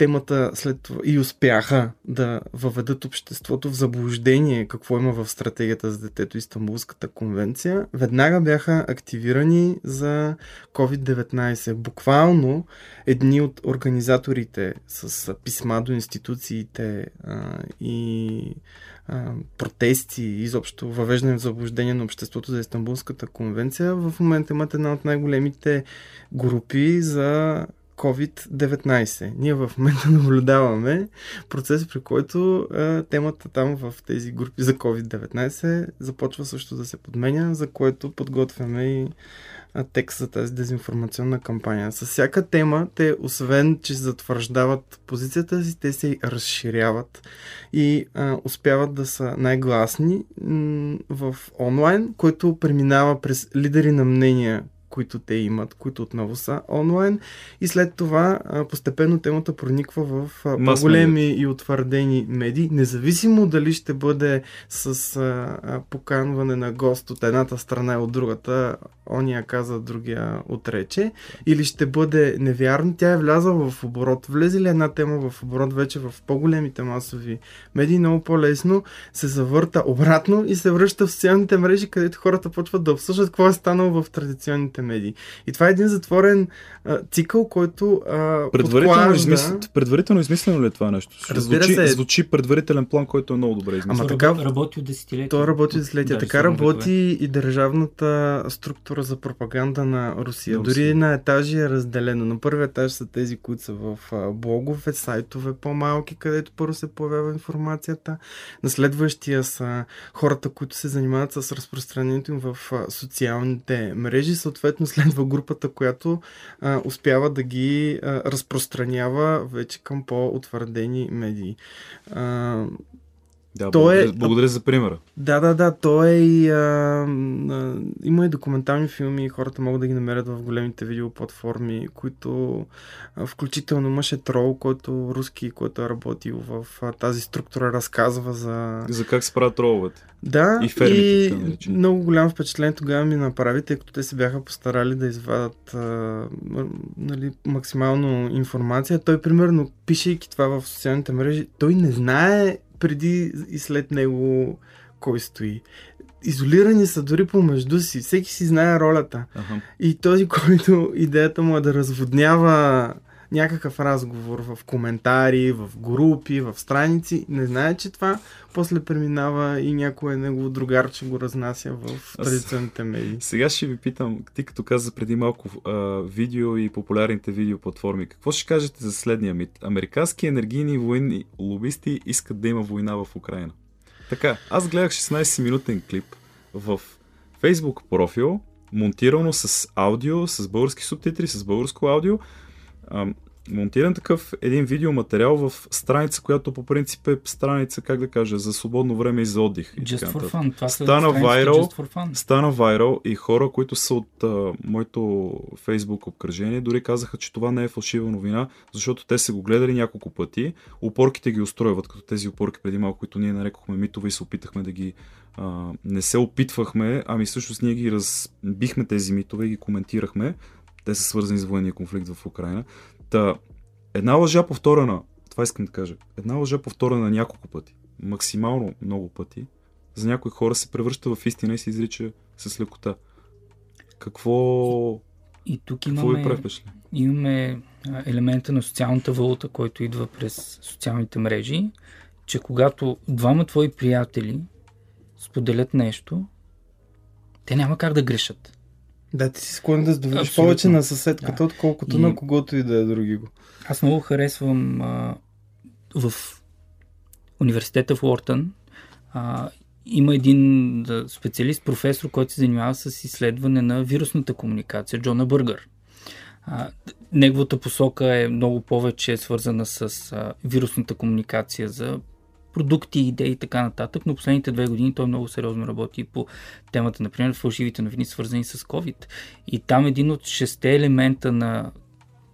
темата след това и успяха да въведат обществото в заблуждение какво има в стратегията за детето Истанбулската конвенция, веднага бяха активирани за COVID-19. Буквално едни от организаторите с писма до институциите а, и протести, изобщо въвеждане в заблуждение на обществото за Истанбулската конвенция, в момента имат една от най-големите групи за COVID-19. Ние в момента [LAUGHS] наблюдаваме процес, при който а, темата там в тези групи за COVID-19 започва също да се подменя, за което подготвяме и а, текст за тази дезинформационна кампания. С всяка тема, те, освен, че затвърждават позицията си, те се разширяват и а, успяват да са най-гласни м- в онлайн, което преминава през лидери на мнения, които те имат, които отново са онлайн. И след това постепенно темата прониква в по-големи и утвърдени медии, независимо дали ще бъде с поканване на гост от едната страна и от другата, ония каза, другия отрече, или ще бъде невярно. Тя е влязла в оборот. Влезе ли една тема в оборот вече в по-големите масови медии, много по-лесно се завърта обратно и се връща в социалните мрежи, където хората почват да обсъждат какво е станало в традиционните медии. И това е един затворен а, цикъл, който а, Предварително, подклажда... измисл... предварително измислено ли е това нещо? Разбира звучи, се. звучи предварителен план, който е много добре измислен. Ама така-. Работи от десетилетия. Той работи десетилетия. Даже Така работи и държавната структура за пропаганда на Русия. На Дори Русия. на етажи е разделено. На първи етаж са тези, които са в блогове, сайтове по-малки, където първо се появява информацията. На следващия са хората, които се занимават с разпространението им в социалните мрежи. Съответно следва групата, която а, успява да ги а, разпространява вече към по-утвърдени медии. А, Да, той е- благодаря, благодаря за примера. да, да, да, то е и... А, а, има и документални филми, хората могат да ги намерят в големите видеоплатформи, които а, включително имаше трол, който руски, който е работил в а, тази структура, разказва за... За как се правят троловете. Да, И фермите, и много голямо впечатление тогава ми направи, тъй като те се бяха постарали да извадат а, нали, максимално информация. Той, примерно, пишейки това в социалните мрежи, той не знае преди и след него кой стои. Изолирани са дори помежду си. Всеки си знае ролята. Аха. И този, [LAUGHS] който идеята му е да разводнява някакъв разговор в коментари, в групи, в страници, не знае, че това после преминава и някой негово другарче го разнася в традиционните медии. Сега ще ви питам, ти като каза преди малко а, видео и популярните видеоплатформи, какво ще кажете за следния мит? Американски енергийни военни лобисти искат да има война в Украина. Така, аз гледах 16-минутен клип в Facebook профил, монтирано с аудио, с български субтитри, с българско аудио. Монтиран такъв един видеоматериал в страница, която по принцип е страница, как да кажа, за свободно време и за отдих. И Just for fun. Това Стана вайрал. Стана вайрал и хора, които са от а, моето фейсбук обкръжение, дори казаха, че това не е фалшива новина, защото те са го гледали няколко пъти. Опорките ги устройват, като тези опорки преди малко, които ние нарекохме митове и се опитахме да ги... А, не се опитвахме, ами всъщност ние ги разбихме тези митове и ги коментирахме. Те са свързани с военния конфликт в Украина. Та, една лъжа повторена, това искам да кажа, една лъжа повторена няколко пъти, максимално много пъти, за някои хора се превръща в истина и се изрича с лекота. Какво, И тук какво имаме, имаме елемента на социалната валута, който идва през социалните мрежи, че когато двама твои приятели споделят нещо, те няма как да грешат. Да, ти си склонен да довериш Абсолютно. повече на съседката, Да. отколкото И- на когото и да е други го. Аз много харесвам а, в университета в Уортън. А, има един специалист, професор, който се занимава с изследване на вирусната комуникация, Джона Бъргър. А, неговата посока е много повече свързана с а, вирусната комуникация за продукти, идеи и така нататък, но последните две години той много сериозно работи по темата, например, фалшивите новини, свързани с COVID. И там един от шесте елемента на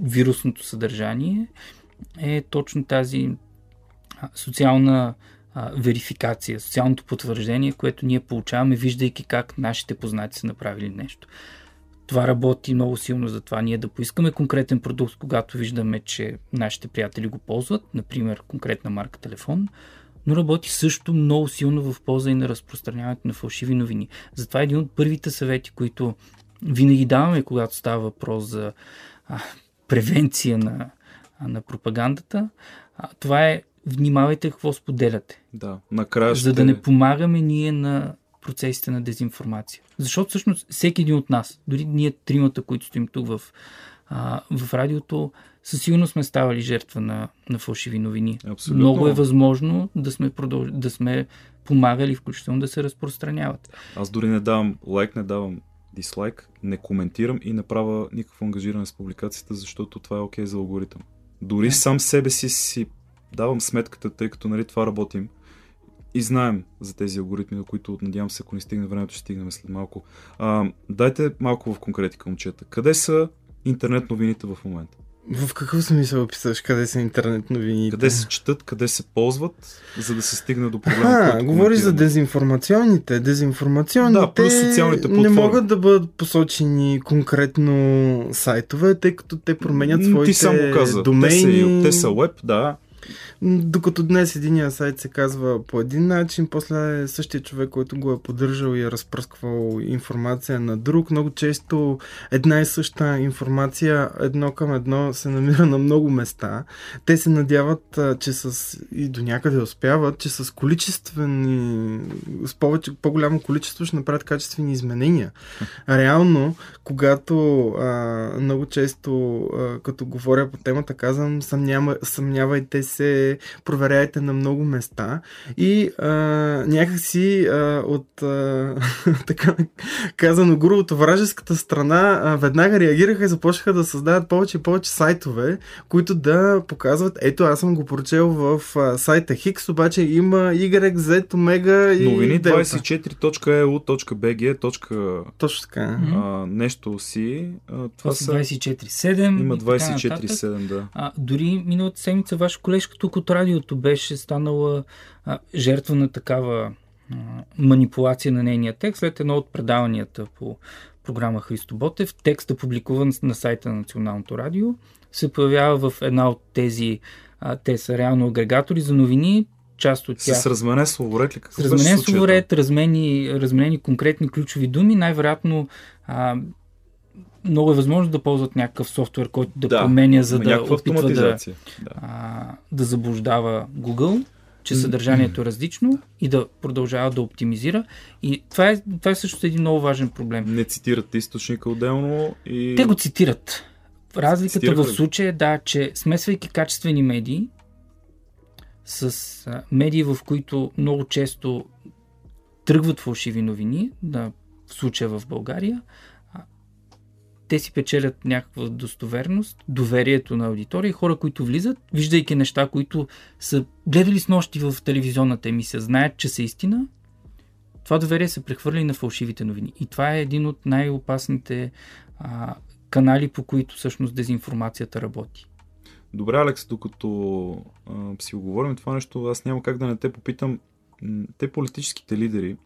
вирусното съдържание е точно тази социална верификация, социалното потвърждение, което ние получаваме, виждайки как нашите познати са направили нещо. Това работи много силно за това ние да поискаме конкретен продукт, когато виждаме, че нашите приятели го ползват, например конкретна марка телефон, но работи също много силно в полза и на разпространяването на фалшиви новини. Затова един от първите съвети, които винаги даваме, когато става въпрос за а, превенция на, а, на пропагандата, а, това е внимавайте какво споделяте, Да, накрая ще... за да не помагаме ние на процесите на дезинформация. Защото всъщност всеки един от нас, дори ние тримата, които стоим тук в, а, в радиото, със сигурност сме ставали жертва на, на фалшиви новини. Абсолютно. Много е възможно да сме, продълж... да сме помагали, включително да се разпространяват. Аз дори не давам лайк, не давам дислайк, не коментирам и не правя никакво ангажиране с публикацията, защото това е окей за алгоритъм. Дори Да. сам себе си си давам сметката, тъй като нали, това работим и знаем за тези алгоритми, до които надявам се, ако не стигне времето, ще стигнем след малко. А, дайте малко в конкретика, момчета. Къде са интернет новините в момента? В какъв смисъл описаш къде са интернет новините? Къде се четат, къде се ползват, за да се стигне до проблема? А, говориш за дезинформационните. Дезинформационните Да, плюс социалните не платформи. могат да бъдат посочени конкретно сайтове, тъй като те променят своите Ти само каза, домейни. те са, те са веб, да, Докато днес единия сайт се казва по един начин, после е същия човек, който го е поддържал и е разпръсквал информация на друг. Много често една и съща информация едно към едно се намира на много места. Те се надяват, че с и до някъде успяват, че с количествени, с повече, по-голямо количество ще направят качествени изменения. Реално, когато а, много често, а, като говоря по темата, казвам, съмнява, съмнявайте се, проверяйте на много места и а, някакси а, от а, [LAUGHS] така казано грубо от вражеската страна а, веднага реагираха и започнаха да създават повече и повече сайтове, които да показват, ето аз съм го прочел в а, сайта Хикс, обаче има Y, Z, Омега и новини Делта. 24.eu.bg. Точно така. А, нещо си. А, това Това са са... 24-7. Има и така нататък. 24.7, да. А, дори миналата седмица ваша колежка тук от радиото беше станала а, жертва на такава а, манипулация на нейния текст след едно от предаванията по програма Христо Ботев. Текста, публикуван на сайта на Националното радио, се появява в една от тези, а, те са реално агрегатори за новини, част от тях С разменен словоред ли? Какво с разменен словоред, размени, разменени конкретни ключови думи, най-вероятно а, много е възможно да ползват някакъв софтуер, който да, Да, променя, за да опитва да. Да. а, да заблуждава Google, че съдържанието е различно и да продължава да оптимизира. И това е, това е също един много важен проблем. Не цитират източника отделно и... Те го цитират. Разликата Цитираха в случая е да, че смесвайки качествени медии с а, медии, в които много често тръгват фалшиви новини, да, в случая в България, те си печелят някаква достоверност, доверието на аудитория и хора, които влизат, виждайки неща, които са гледали с нощи в телевизионната емисия, знаят, че са истина, това доверие се прехвърли на фалшивите новини. И това е един от най-опасните а, канали, по които всъщност дезинформацията работи. Добре, Алекс, докато а, си оговорим това нещо, аз няма как да не те попитам. Те политическите лидери,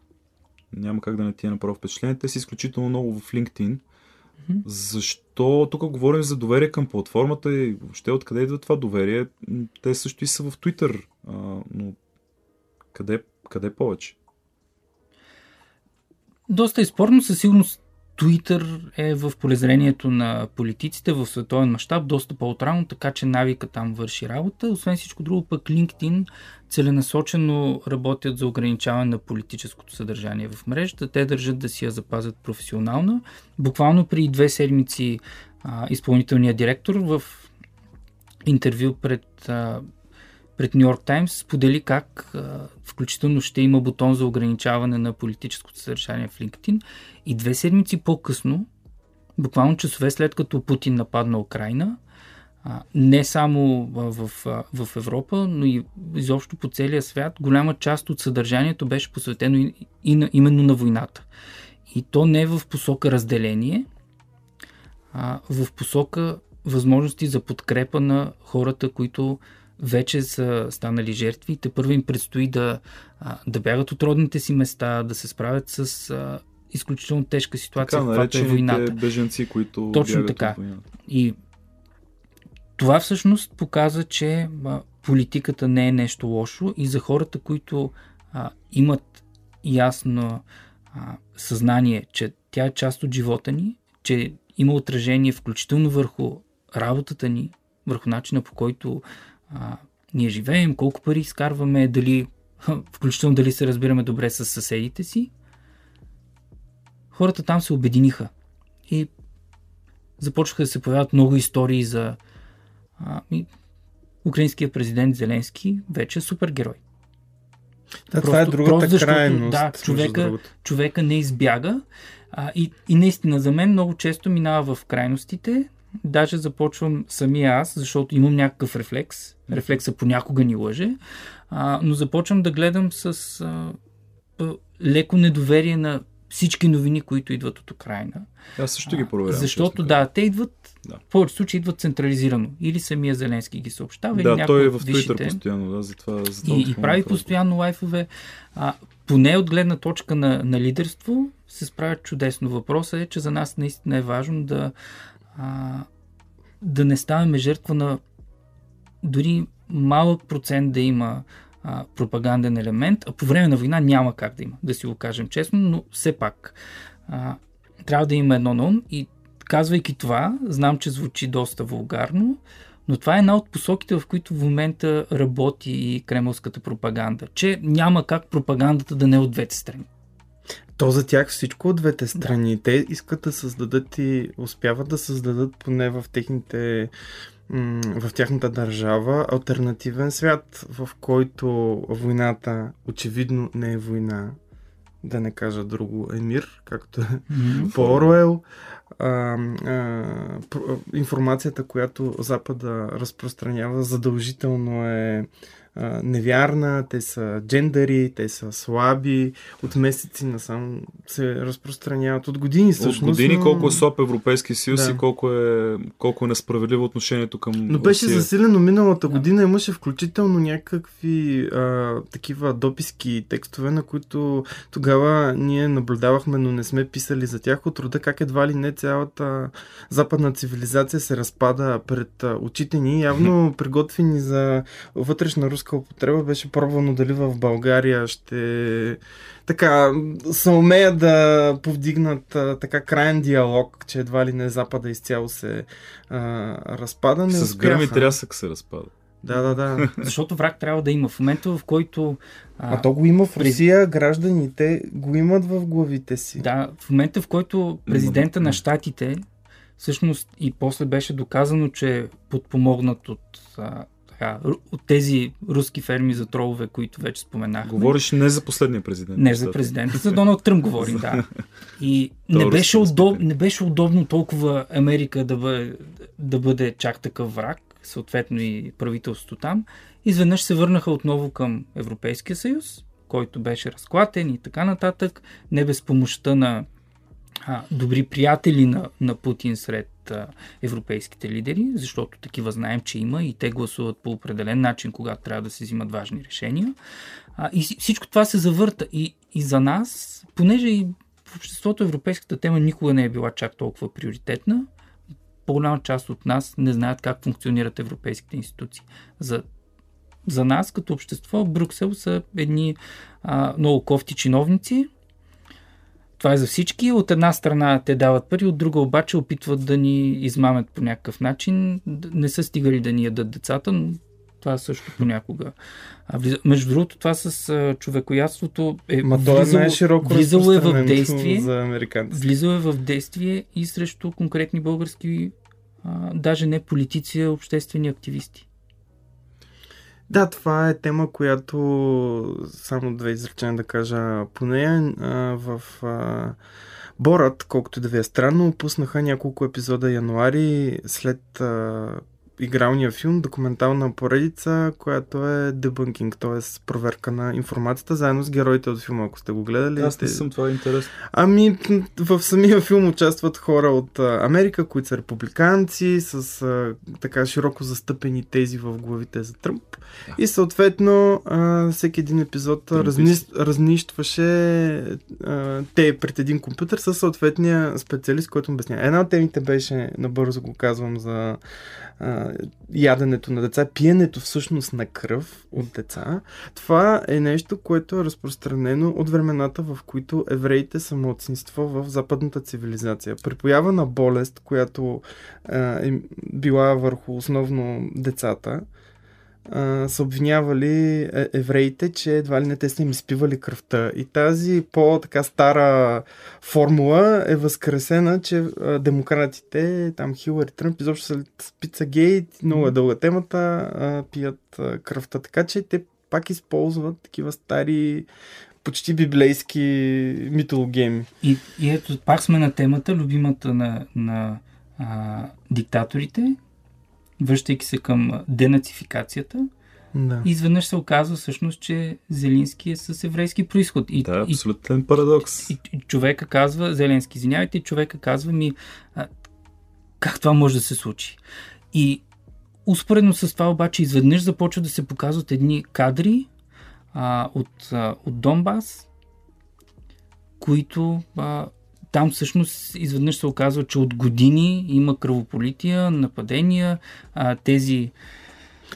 няма как да не ти е направо впечатление, те са изключително много в LinkedIn. Защо тук говорим за доверие към платформата и въобще откъде идва това доверие? Те също и са в Twitter, а, но къде, къде повече? Доста е спорно, със сигурност Twitter е в полезрението на политиците в световен мащаб доста по-отрано, така че навика там върши работа. Освен всичко друго, пък LinkedIn целенасочено работят за ограничаване на политическото съдържание в мрежата. Те държат да си я запазят професионално. Буквално при две седмици а, изпълнителният директор в интервю пред а, пред Нью Йорк Таймс сподели как включително ще има бутон за ограничаване на политическото съдържание в LinkedIn и две седмици по-късно, буквално часове след като Путин нападна Украина, не само в, в, в Европа, но и изобщо по целия свят, голяма част от съдържанието беше посветено и, и на, именно на войната. И то не в посока разделение, а в посока възможности за подкрепа на хората, които вече са станали жертви. Те първо им предстои да, да бягат от родните си места, да се справят с изключително тежка ситуация, така, каквато е войната. беженци, които Точно така. И това всъщност показва, че политиката не е нещо лошо и за хората, които а, имат ясно а, съзнание, че тя е част от живота ни, че има отражение включително върху работата ни, върху начина по който а, ние живеем, колко пари изкарваме, дали, [LAUGHS] включително дали се разбираме добре с съседите си. Хората там се обединиха и започнаха да се появяват много истории за а, и, украинския президент Зеленски вече е супергерой. Да, просто, това е другата просто защото, крайност. Да, човека, човека не избяга. А, и, и наистина за мен много често минава в крайностите, Даже започвам самия аз, защото имам някакъв рефлекс. Рефлекса понякога ни лъже. А, но започвам да гледам с а, леко недоверие на всички новини, които идват от Украина. Аз също ги проверявам. Защото да, те идват, да. в повечето случаи идват централизирано. Или самия Зеленски ги съобщава, да, или той е в Твитър постоянно, да, затова, затова и, и прави постоянно лайфове. А, поне от гледна точка на, на лидерство се справят чудесно. Въпросът е, че за нас наистина е важно да а, да не ставаме жертва на дори малък процент да има а, пропаганден елемент, а по време на война няма как да има, да си го кажем честно, но все пак а, трябва да има едно на ум и казвайки това, знам, че звучи доста вулгарно, но това е една от посоките, в които в момента работи и кремълската пропаганда, че няма как пропагандата да не е от двете страни. То за тях всичко от двете страни. Да. Те искат да създадат и успяват да създадат поне в техните в тяхната държава альтернативен свят, в който войната очевидно не е война, да не кажа друго, е мир, както е mm-hmm. по Оруел. А, а, информацията, която Запада разпространява, задължително е невярна, те са джендари, те са слаби, от месеци насам се разпространяват, от години всъщност. От години но... колко е слаб Европейски съюз да. и колко е, колко е несправедливо отношението към Но беше Русия. засилено миналата да. година, имаше включително някакви а, такива дописки текстове, на които тогава ние наблюдавахме, но не сме писали за тях от рода, как едва ли не цялата западна цивилизация се разпада пред очите ни, явно [LAUGHS] приготвени за вътрешна руска руска употреба беше пробвано дали в България ще така се умеят да повдигнат а, така крайен диалог, че едва ли не Запада изцяло се а, разпада. Не С гръм и трясък се разпада. Да, да, да. [LAUGHS] Защото враг трябва да има. В момента, в който. А, а то го има в Русия, гражданите го имат в главите си. Да, в момента, в който президента на щатите, всъщност и после беше доказано, че подпомогнат от а, така, от тези руски ферми за тролове, които вече споменахме. Говориш не за последния президент. Не за президента, за Доналд Тръмп говорим, да. [LAUGHS] И не беше, удоб, не беше удобно толкова Америка да бъде, да бъде чак такъв враг, съответно и правителството там. Изведнъж се върнаха отново към Европейския съюз, който беше разклатен и така нататък, не без помощта на а, добри приятели на, на Путин сред европейските лидери, защото такива знаем, че има и те гласуват по определен начин, когато трябва да се взимат важни решения. А, и всичко това се завърта. И, и за нас, понеже и в обществото европейската тема никога не е била чак толкова приоритетна, по-голяма част от нас не знаят как функционират европейските институции. За, за нас като общество Брюксел са едни а, много кофти чиновници, това е за всички. От една страна те дават пари, от друга обаче опитват да ни измамят по някакъв начин. Не са стигали да ни ядат децата, но това също понякога. А, между другото, това с а, човекоядството е Ма е влизало, най-широко влизало е в действие, за влизало е в действие и срещу конкретни български, а, даже не политици, а обществени активисти. Да, това е тема, която само две изречения да кажа по нея. В а, Борът, колкото да ви е странно, пуснаха няколко епизода януари след игралния филм, документална поредица, която е дебънкинг, т.е. проверка на информацията, заедно с героите от филма, ако сте го гледали. Аз не съм, това е интересно. Ами, в самия филм участват хора от Америка, които са републиканци, с а, така широко застъпени тези в главите за Тръмп. Да. И съответно, а, всеки един епизод Тръмпист. разни, разнищваше а, те пред един компютър със съответния специалист, който обяснява. Една от темите беше, набързо го казвам, за а, яденето на деца, пиенето всъщност на кръв от деца. Това е нещо, което е разпространено от времената, в които евреите са младсинство в западната цивилизация. При поява на болест, която е била върху основно децата, а, са обвинявали е- евреите, че едва ли не те са им изпивали кръвта. И тази по-така стара формула е възкресена, че а, демократите, там Хилари Тръмп, изобщо са спица гейт, много е дълга темата, а, пият а, кръвта. Така че те пак използват такива стари почти библейски митологеми. И, и ето, пак сме на темата, любимата на, на а, диктаторите, връщайки се към денацификацията. Да. И изведнъж се оказва всъщност, че Зелински е с еврейски происход. И, Да, и, абсолютен парадокс. и, и човека казва, Зеленски, извинявайте, и човека казва ми, а, как това може да се случи? И успоредно с това обаче изведнъж започва да се показват едни кадри а, от, а, от Донбас, които а, там всъщност изведнъж се оказва, че от години има кръвополития, нападения, а, тези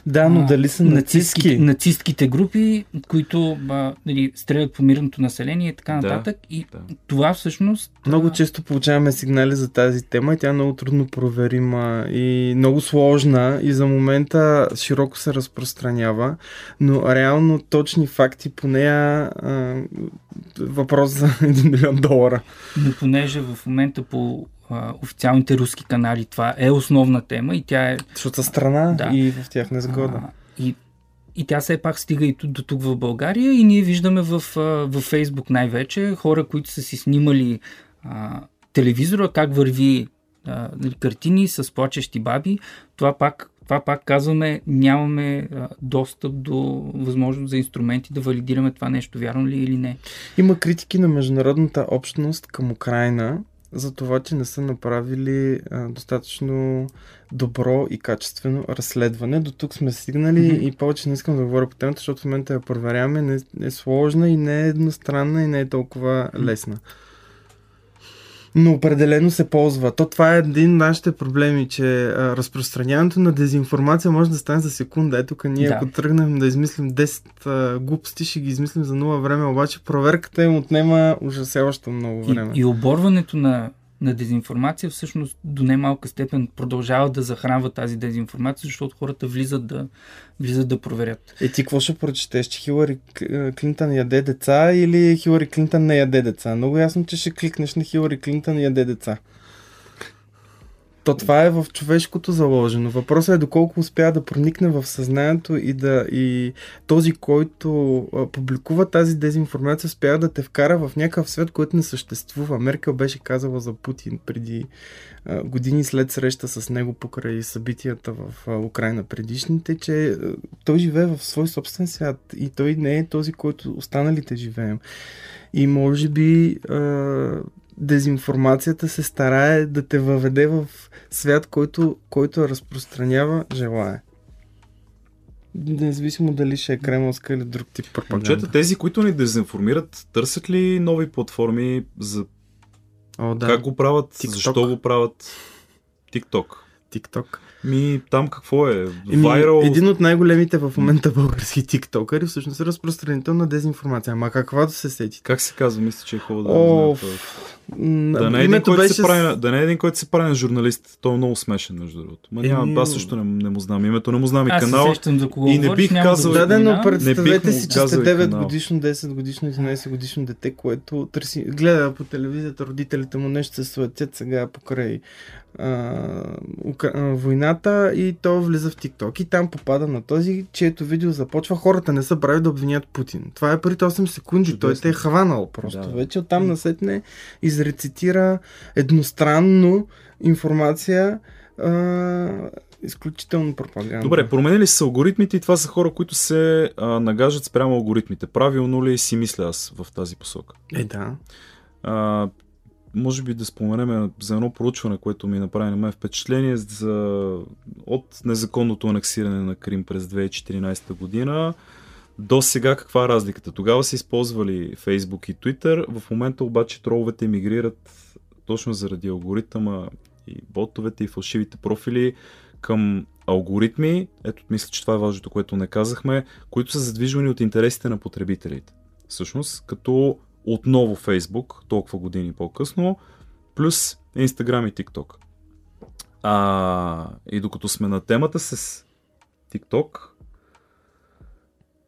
Да, но а, дали са нацистски, нацистски? нацистките групи, които а, нали, стрелят по мирното население и така Да, нататък. И да. това всъщност... Много често получаваме сигнали за тази тема и тя е много трудно проверима и много сложна и за момента широко се разпространява, но реално точни факти по нея а, въпрос за [LAUGHS] 1 милион долара. Но понеже в момента по а, официалните руски канали това е основна тема и тя е... Защото страна Да. и в тях незгода. А, и, и тя все пак стига и до тук в България и ние виждаме в, в Фейсбук най-вече хора, които са си снимали а, телевизора, как върви а, картини с плачещи баби. Това пак, това пак казваме, нямаме достъп до възможност за инструменти да валидираме това нещо, вярно ли е или не. Има критики на международната общност към Украина за това, че не са направили а, достатъчно добро и качествено разследване. До тук сме стигнали Мгм. и повече не искам да говоря по темата, защото в момента я проверяваме. Не, е сложна и не е едностранна и не е толкова лесна. Но определено се ползва. То това е един от нашите проблеми, че а, разпространяването на дезинформация може да стане за секунда. Ето, тук ние Да. ако тръгнем да измислим 10 а, глупости, ще ги измислим за нула време, обаче проверката им отнема ужасяващо много И, време. и оборването на, на дезинформация всъщност до немалка степен продължава да захранва тази дезинформация, защото хората влизат да, влизат да проверят. Е, ти какво ще прочетеш, че Хилари К- Клинтън яде деца или Хилари Клинтън не яде деца? Много ясно, че ще кликнеш на Хилари Клинтън яде деца. То това е в човешкото заложено. Въпросът е доколко успя да проникне в съзнанието и да и този, който публикува тази дезинформация, успя да те вкара в някакъв свет, който не съществува. Меркел беше казала за Путин преди години след среща с него покрай събитията в Украина предишните, че той живее в свой собствен свят и той не е този, който останалите живеем. И може би дезинформацията се старае да те въведе в свят, който, който разпространява, желая. Независимо дали ще е кремълска или друг тип пропаганда. Момчета, тези, които ни дезинформират, търсят ли нови платформи за О, да. как го правят, TikTok. защо го правят? TikTok. TikTok. Ми, там какво е? Viral... Един от най-големите в момента български тиктокъри всъщност е разпространител на дезинформация. Ама каквато се сети. Как се казва? Мисля, че е хубаво да О. Да не, е един, който беше... се прави, да не е един, който се прави на журналист. Той е много смешен, между другото. Ма няма, аз също не, не му знам името, не му знам и канала. за кого и не бих казал- да Да, но представете си, че сте казал и 9 канал. годишно, 10 годишно, 11 годишно дете, което търси, гледа по телевизията, родителите му нещо се суетят сега покрай а, войната и то влиза в TikTok и там попада на този, чието видео започва. Хората не са прави да обвинят Путин. Това е преди 8 секунди. Чудесно. Той те е хванал просто. Да. Вече оттам насетне изрецитира едностранно информация а, изключително пропаганда. Добре, променили са алгоритмите и това са хора, които се а, нагаждат спрямо алгоритмите. Правилно ли си мисля аз в тази посока? Е, да. А, може би да споменем за едно проучване, което ми направи на мен впечатление за, от незаконното анексиране на Крим през 2014 година до сега каква е разликата? Тогава са използвали Facebook и Twitter, в момента обаче троловете мигрират точно заради алгоритъма и ботовете и фалшивите профили към алгоритми, ето мисля, че това е важното, което не казахме, които са задвижвани от интересите на потребителите. Всъщност, като отново Facebook, толкова години по-късно, плюс Instagram и TikTok. А, и докато сме на темата с TikTok,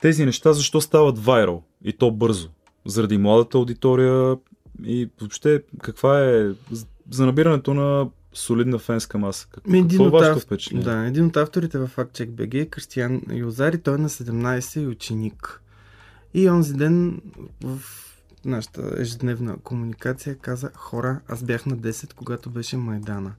тези неща защо стават вайрал и то бързо? Заради младата аудитория и въобще каква е за набирането на солидна фенска маса? Как, един какво е вашето впечатление? Да, един от авторите в FactCheck.bg е Кристиян Юзари. Той е на 17 и ученик. И онзи ден в нашата ежедневна комуникация каза хора, аз бях на 10, когато беше Майдана.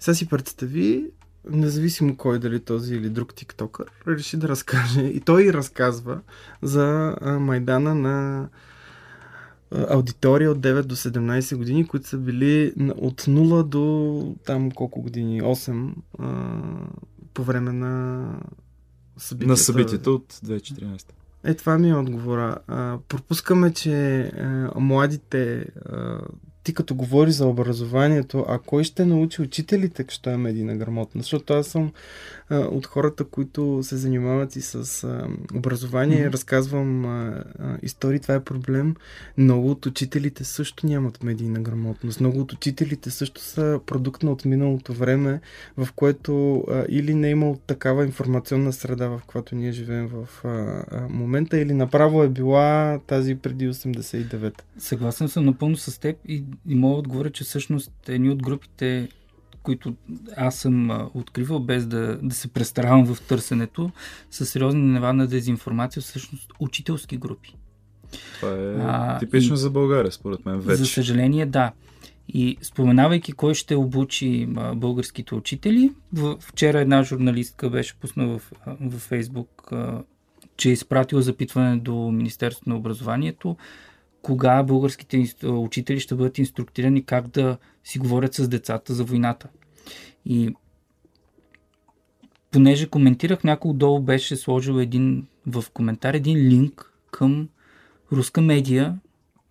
Сега си представи, независимо кой, дали този или друг тиктокър, реши да разкаже. И той разказва за Майдана на аудитория от 9 до 17 години, които са били от 0 до там колко години, 8 а, по време на събитията. На събитията от 2014. Е, това ми е отговора. А, пропускаме, че а, младите, а, ти като говори за образованието, а кой ще научи учителите, що е медийна грамотност? Защото аз съм а, от хората, които се занимават и с а, образование, mm-hmm. разказвам а, а, истории, това е проблем. Много от учителите също нямат медийна грамотност. Много от учителите също са продукт на отминалото време, в което а, или не е имал такава информационна среда, в която ние живеем в а, а, момента, или направо е била тази преди 89. Съгласен съм напълно с теб и, и мога да отговоря, че всъщност едни от групите, които аз съм откривал без да, да се престаравам в търсенето, са сериозни нива на дезинформация, всъщност учителски групи. Това е А, типично и- за България, според мен, вече. За съжаление, да. И споменавайки кой ще обучи а, българските учители, в, вчера една журналистка беше пуснала в, в Фейсбук, а, че е изпратила запитване до Министерството на образованието, кога българските учители ще бъдат инструктирани как да си говорят с децата за войната. И понеже коментирах, някой отдолу беше сложил един в коментар един линк към руска медия,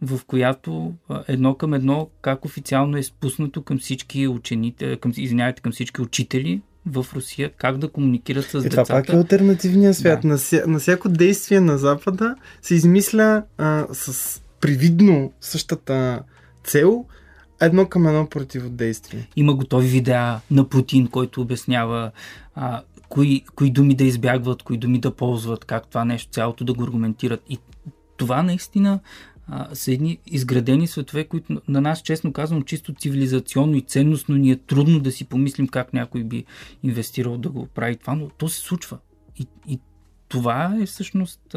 в която едно към едно как официално е спуснато към всички учените, към, извинявайте, към всички учители в Русия, как да комуникират с Е, това децата. пак е альтернативния свят. Да. На, ся, на всяко действие на Запада се измисля а, с привидно същата цел, едно към едно противодействие. Има готови видеа на Путин, който обяснява а, кои, кои думи да избягват, кои думи да ползват, как това нещо цялото да го аргументират. И това наистина а, са едни изградени светове, които на нас, честно казвам, чисто цивилизационно и ценностно ни е трудно да си помислим как някой би инвестирал да го прави това, но то се случва. И, и това е всъщност,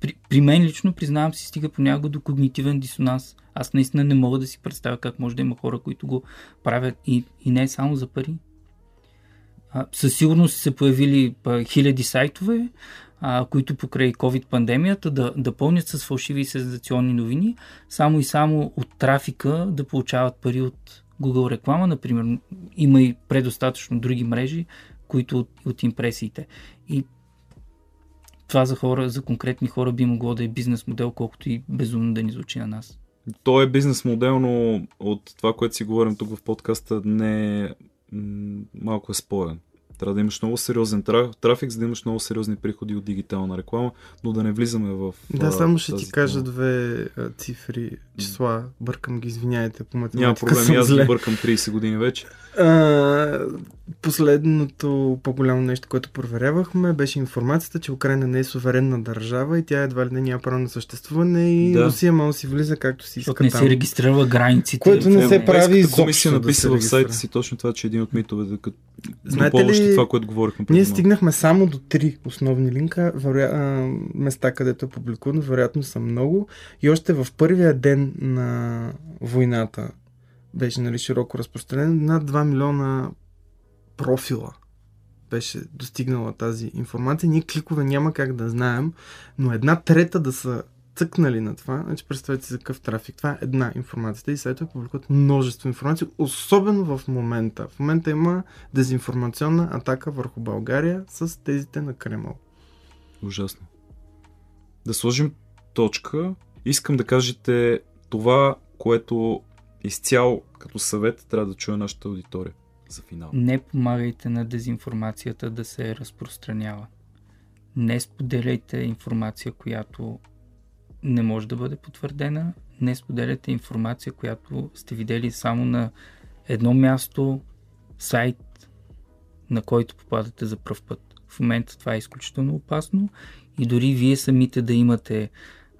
при, при мен лично, признавам си, стига понякога до когнитивен дисонанс. Аз наистина не мога да си представя как може да има хора, които го правят и, и не само за пари. А, със сигурност са се появили а, хиляди сайтове, а, които покрай COVID-пандемията да, да пълнят с фалшиви и сензационни новини, само и само от трафика да получават пари от Google реклама, например. Има и предостатъчно други мрежи, които от, от импресиите. И това за хора, за конкретни хора би могло да е бизнес модел, колкото и безумно да ни звучи на нас. То е бизнес модел, но от това, което си говорим тук в подкаста, не м- малко е спорен. Трябва да имаш много сериозен траф, трафик, за да имаш много сериозни приходи от дигитална реклама, но да не влизаме в. Да, само ще тази ти кажа тема. две цифри, числа. Бъркам ги, извиняйте, по Няма математика проблем, съм и аз ги бъркам 30 години вече. А, последното по-голямо нещо, което проверявахме, беше информацията, че Украина не е суверенна държава и тя едва ли не няма право на съществуване и Да. Русия може да си влиза както си иска не там. си регистрирала границите. Което не се прави изобщо комисия да написа се в сайта регистрира. си точно това, че един от митовете, като Знаете допълващи това, което говорихме Ние стигнахме само до три основни линка, вероя... а, места, където е публикувано, вероятно са много. И още в първия ден на войната беше нали, широко разпространен. Над 2 милиона профила беше достигнала тази информация. Ние кликове няма как да знаем, но една трета да са цъкнали на това, значи представете си за какъв трафик. Това е една информация. Тези сайтове публикуват множество информация, особено в момента. В момента има дезинформационна атака върху България с тезите на Кремъл. Ужасно. Да сложим точка. Искам да кажете това, което изцяло като съвет трябва да чуе нашата аудитория за финал. Не помагайте на дезинформацията да се разпространява. Не споделяйте информация, която не може да бъде потвърдена. Не споделяйте информация, която сте видели само на едно място, сайт, на който попадате за пръв път. В момента това е изключително опасно и дори вие самите да имате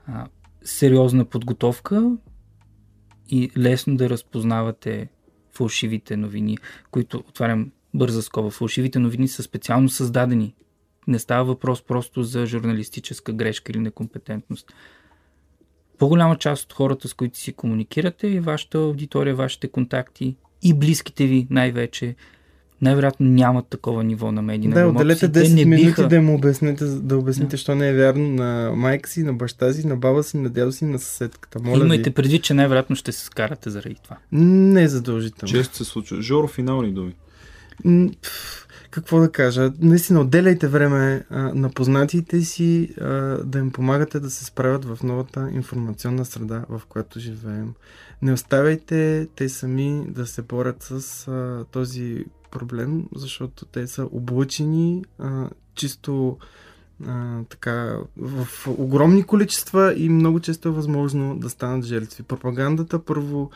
а, сериозна подготовка и лесно да разпознавате фалшивите новини, които, отварям бърза скоба, фалшивите новини са специално създадени. Не става въпрос просто за журналистическа грешка или некомпетентност. По-голяма част от хората, с които си комуникирате, и вашата аудитория, вашите контакти и близките ви най-вече, най-вероятно нямат такова ниво на медийна Да, отделете и те 10 не минути биха... да му обясните, да обясните, що не е вярно на майка си, на баща си, на баба си, на дядо си, на съседката. Моля Имайте ви. предвид, че най-вероятно ще се скарате заради това. Не е задължително. Често се случва. Жоро, финални думи. М, пф, Какво да кажа? Наистина, отделяйте време а, на познатите си а, да им помагате да се справят в новата информационна среда, в която живеем. Не оставяйте те сами да се борят с а, този проблем, защото те са облъчени а, чисто а, така в огромни количества и много често е възможно да станат жертви. Пропагандата първо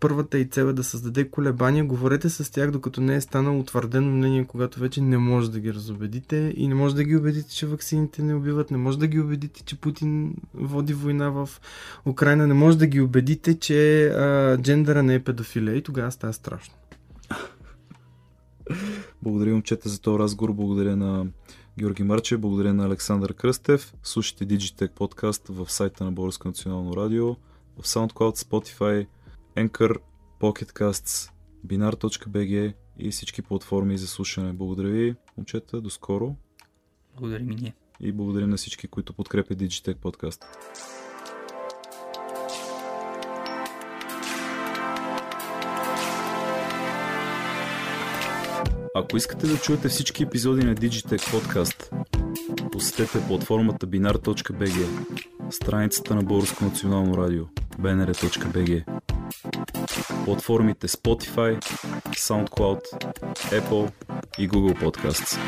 първата и цел е да създаде колебания. Говорете с тях, докато не е станало утвърдено мнение, когато вече не може да ги разобедите и не може да ги убедите, че ваксините не убиват, не може да ги убедите, че Путин води война в Украина, не може да ги убедите, че а, джендъра не е педофилия и тогава става страшно. Благодаря, момчета, за този разговор. Благодаря на Георги Марче, благодаря на Александър Кръстев. Слушайте Digitech подкаст в сайта на Българско национално радио, в SoundCloud, Spotify, Anchor, Pocket Casts, binar.bg и всички платформи за слушане. Благодаря ви, момчета, до скоро Благодарим и ние. и благодаря на всички, които подкрепят Digitech подкаст. Ако искате да чуете всички епизоди на Digitech подкаст, посетете платформата binar.bg, страницата на Българско национално радио, bnr.bg, платформите Spotify, SoundCloud, Apple и Google Podcasts.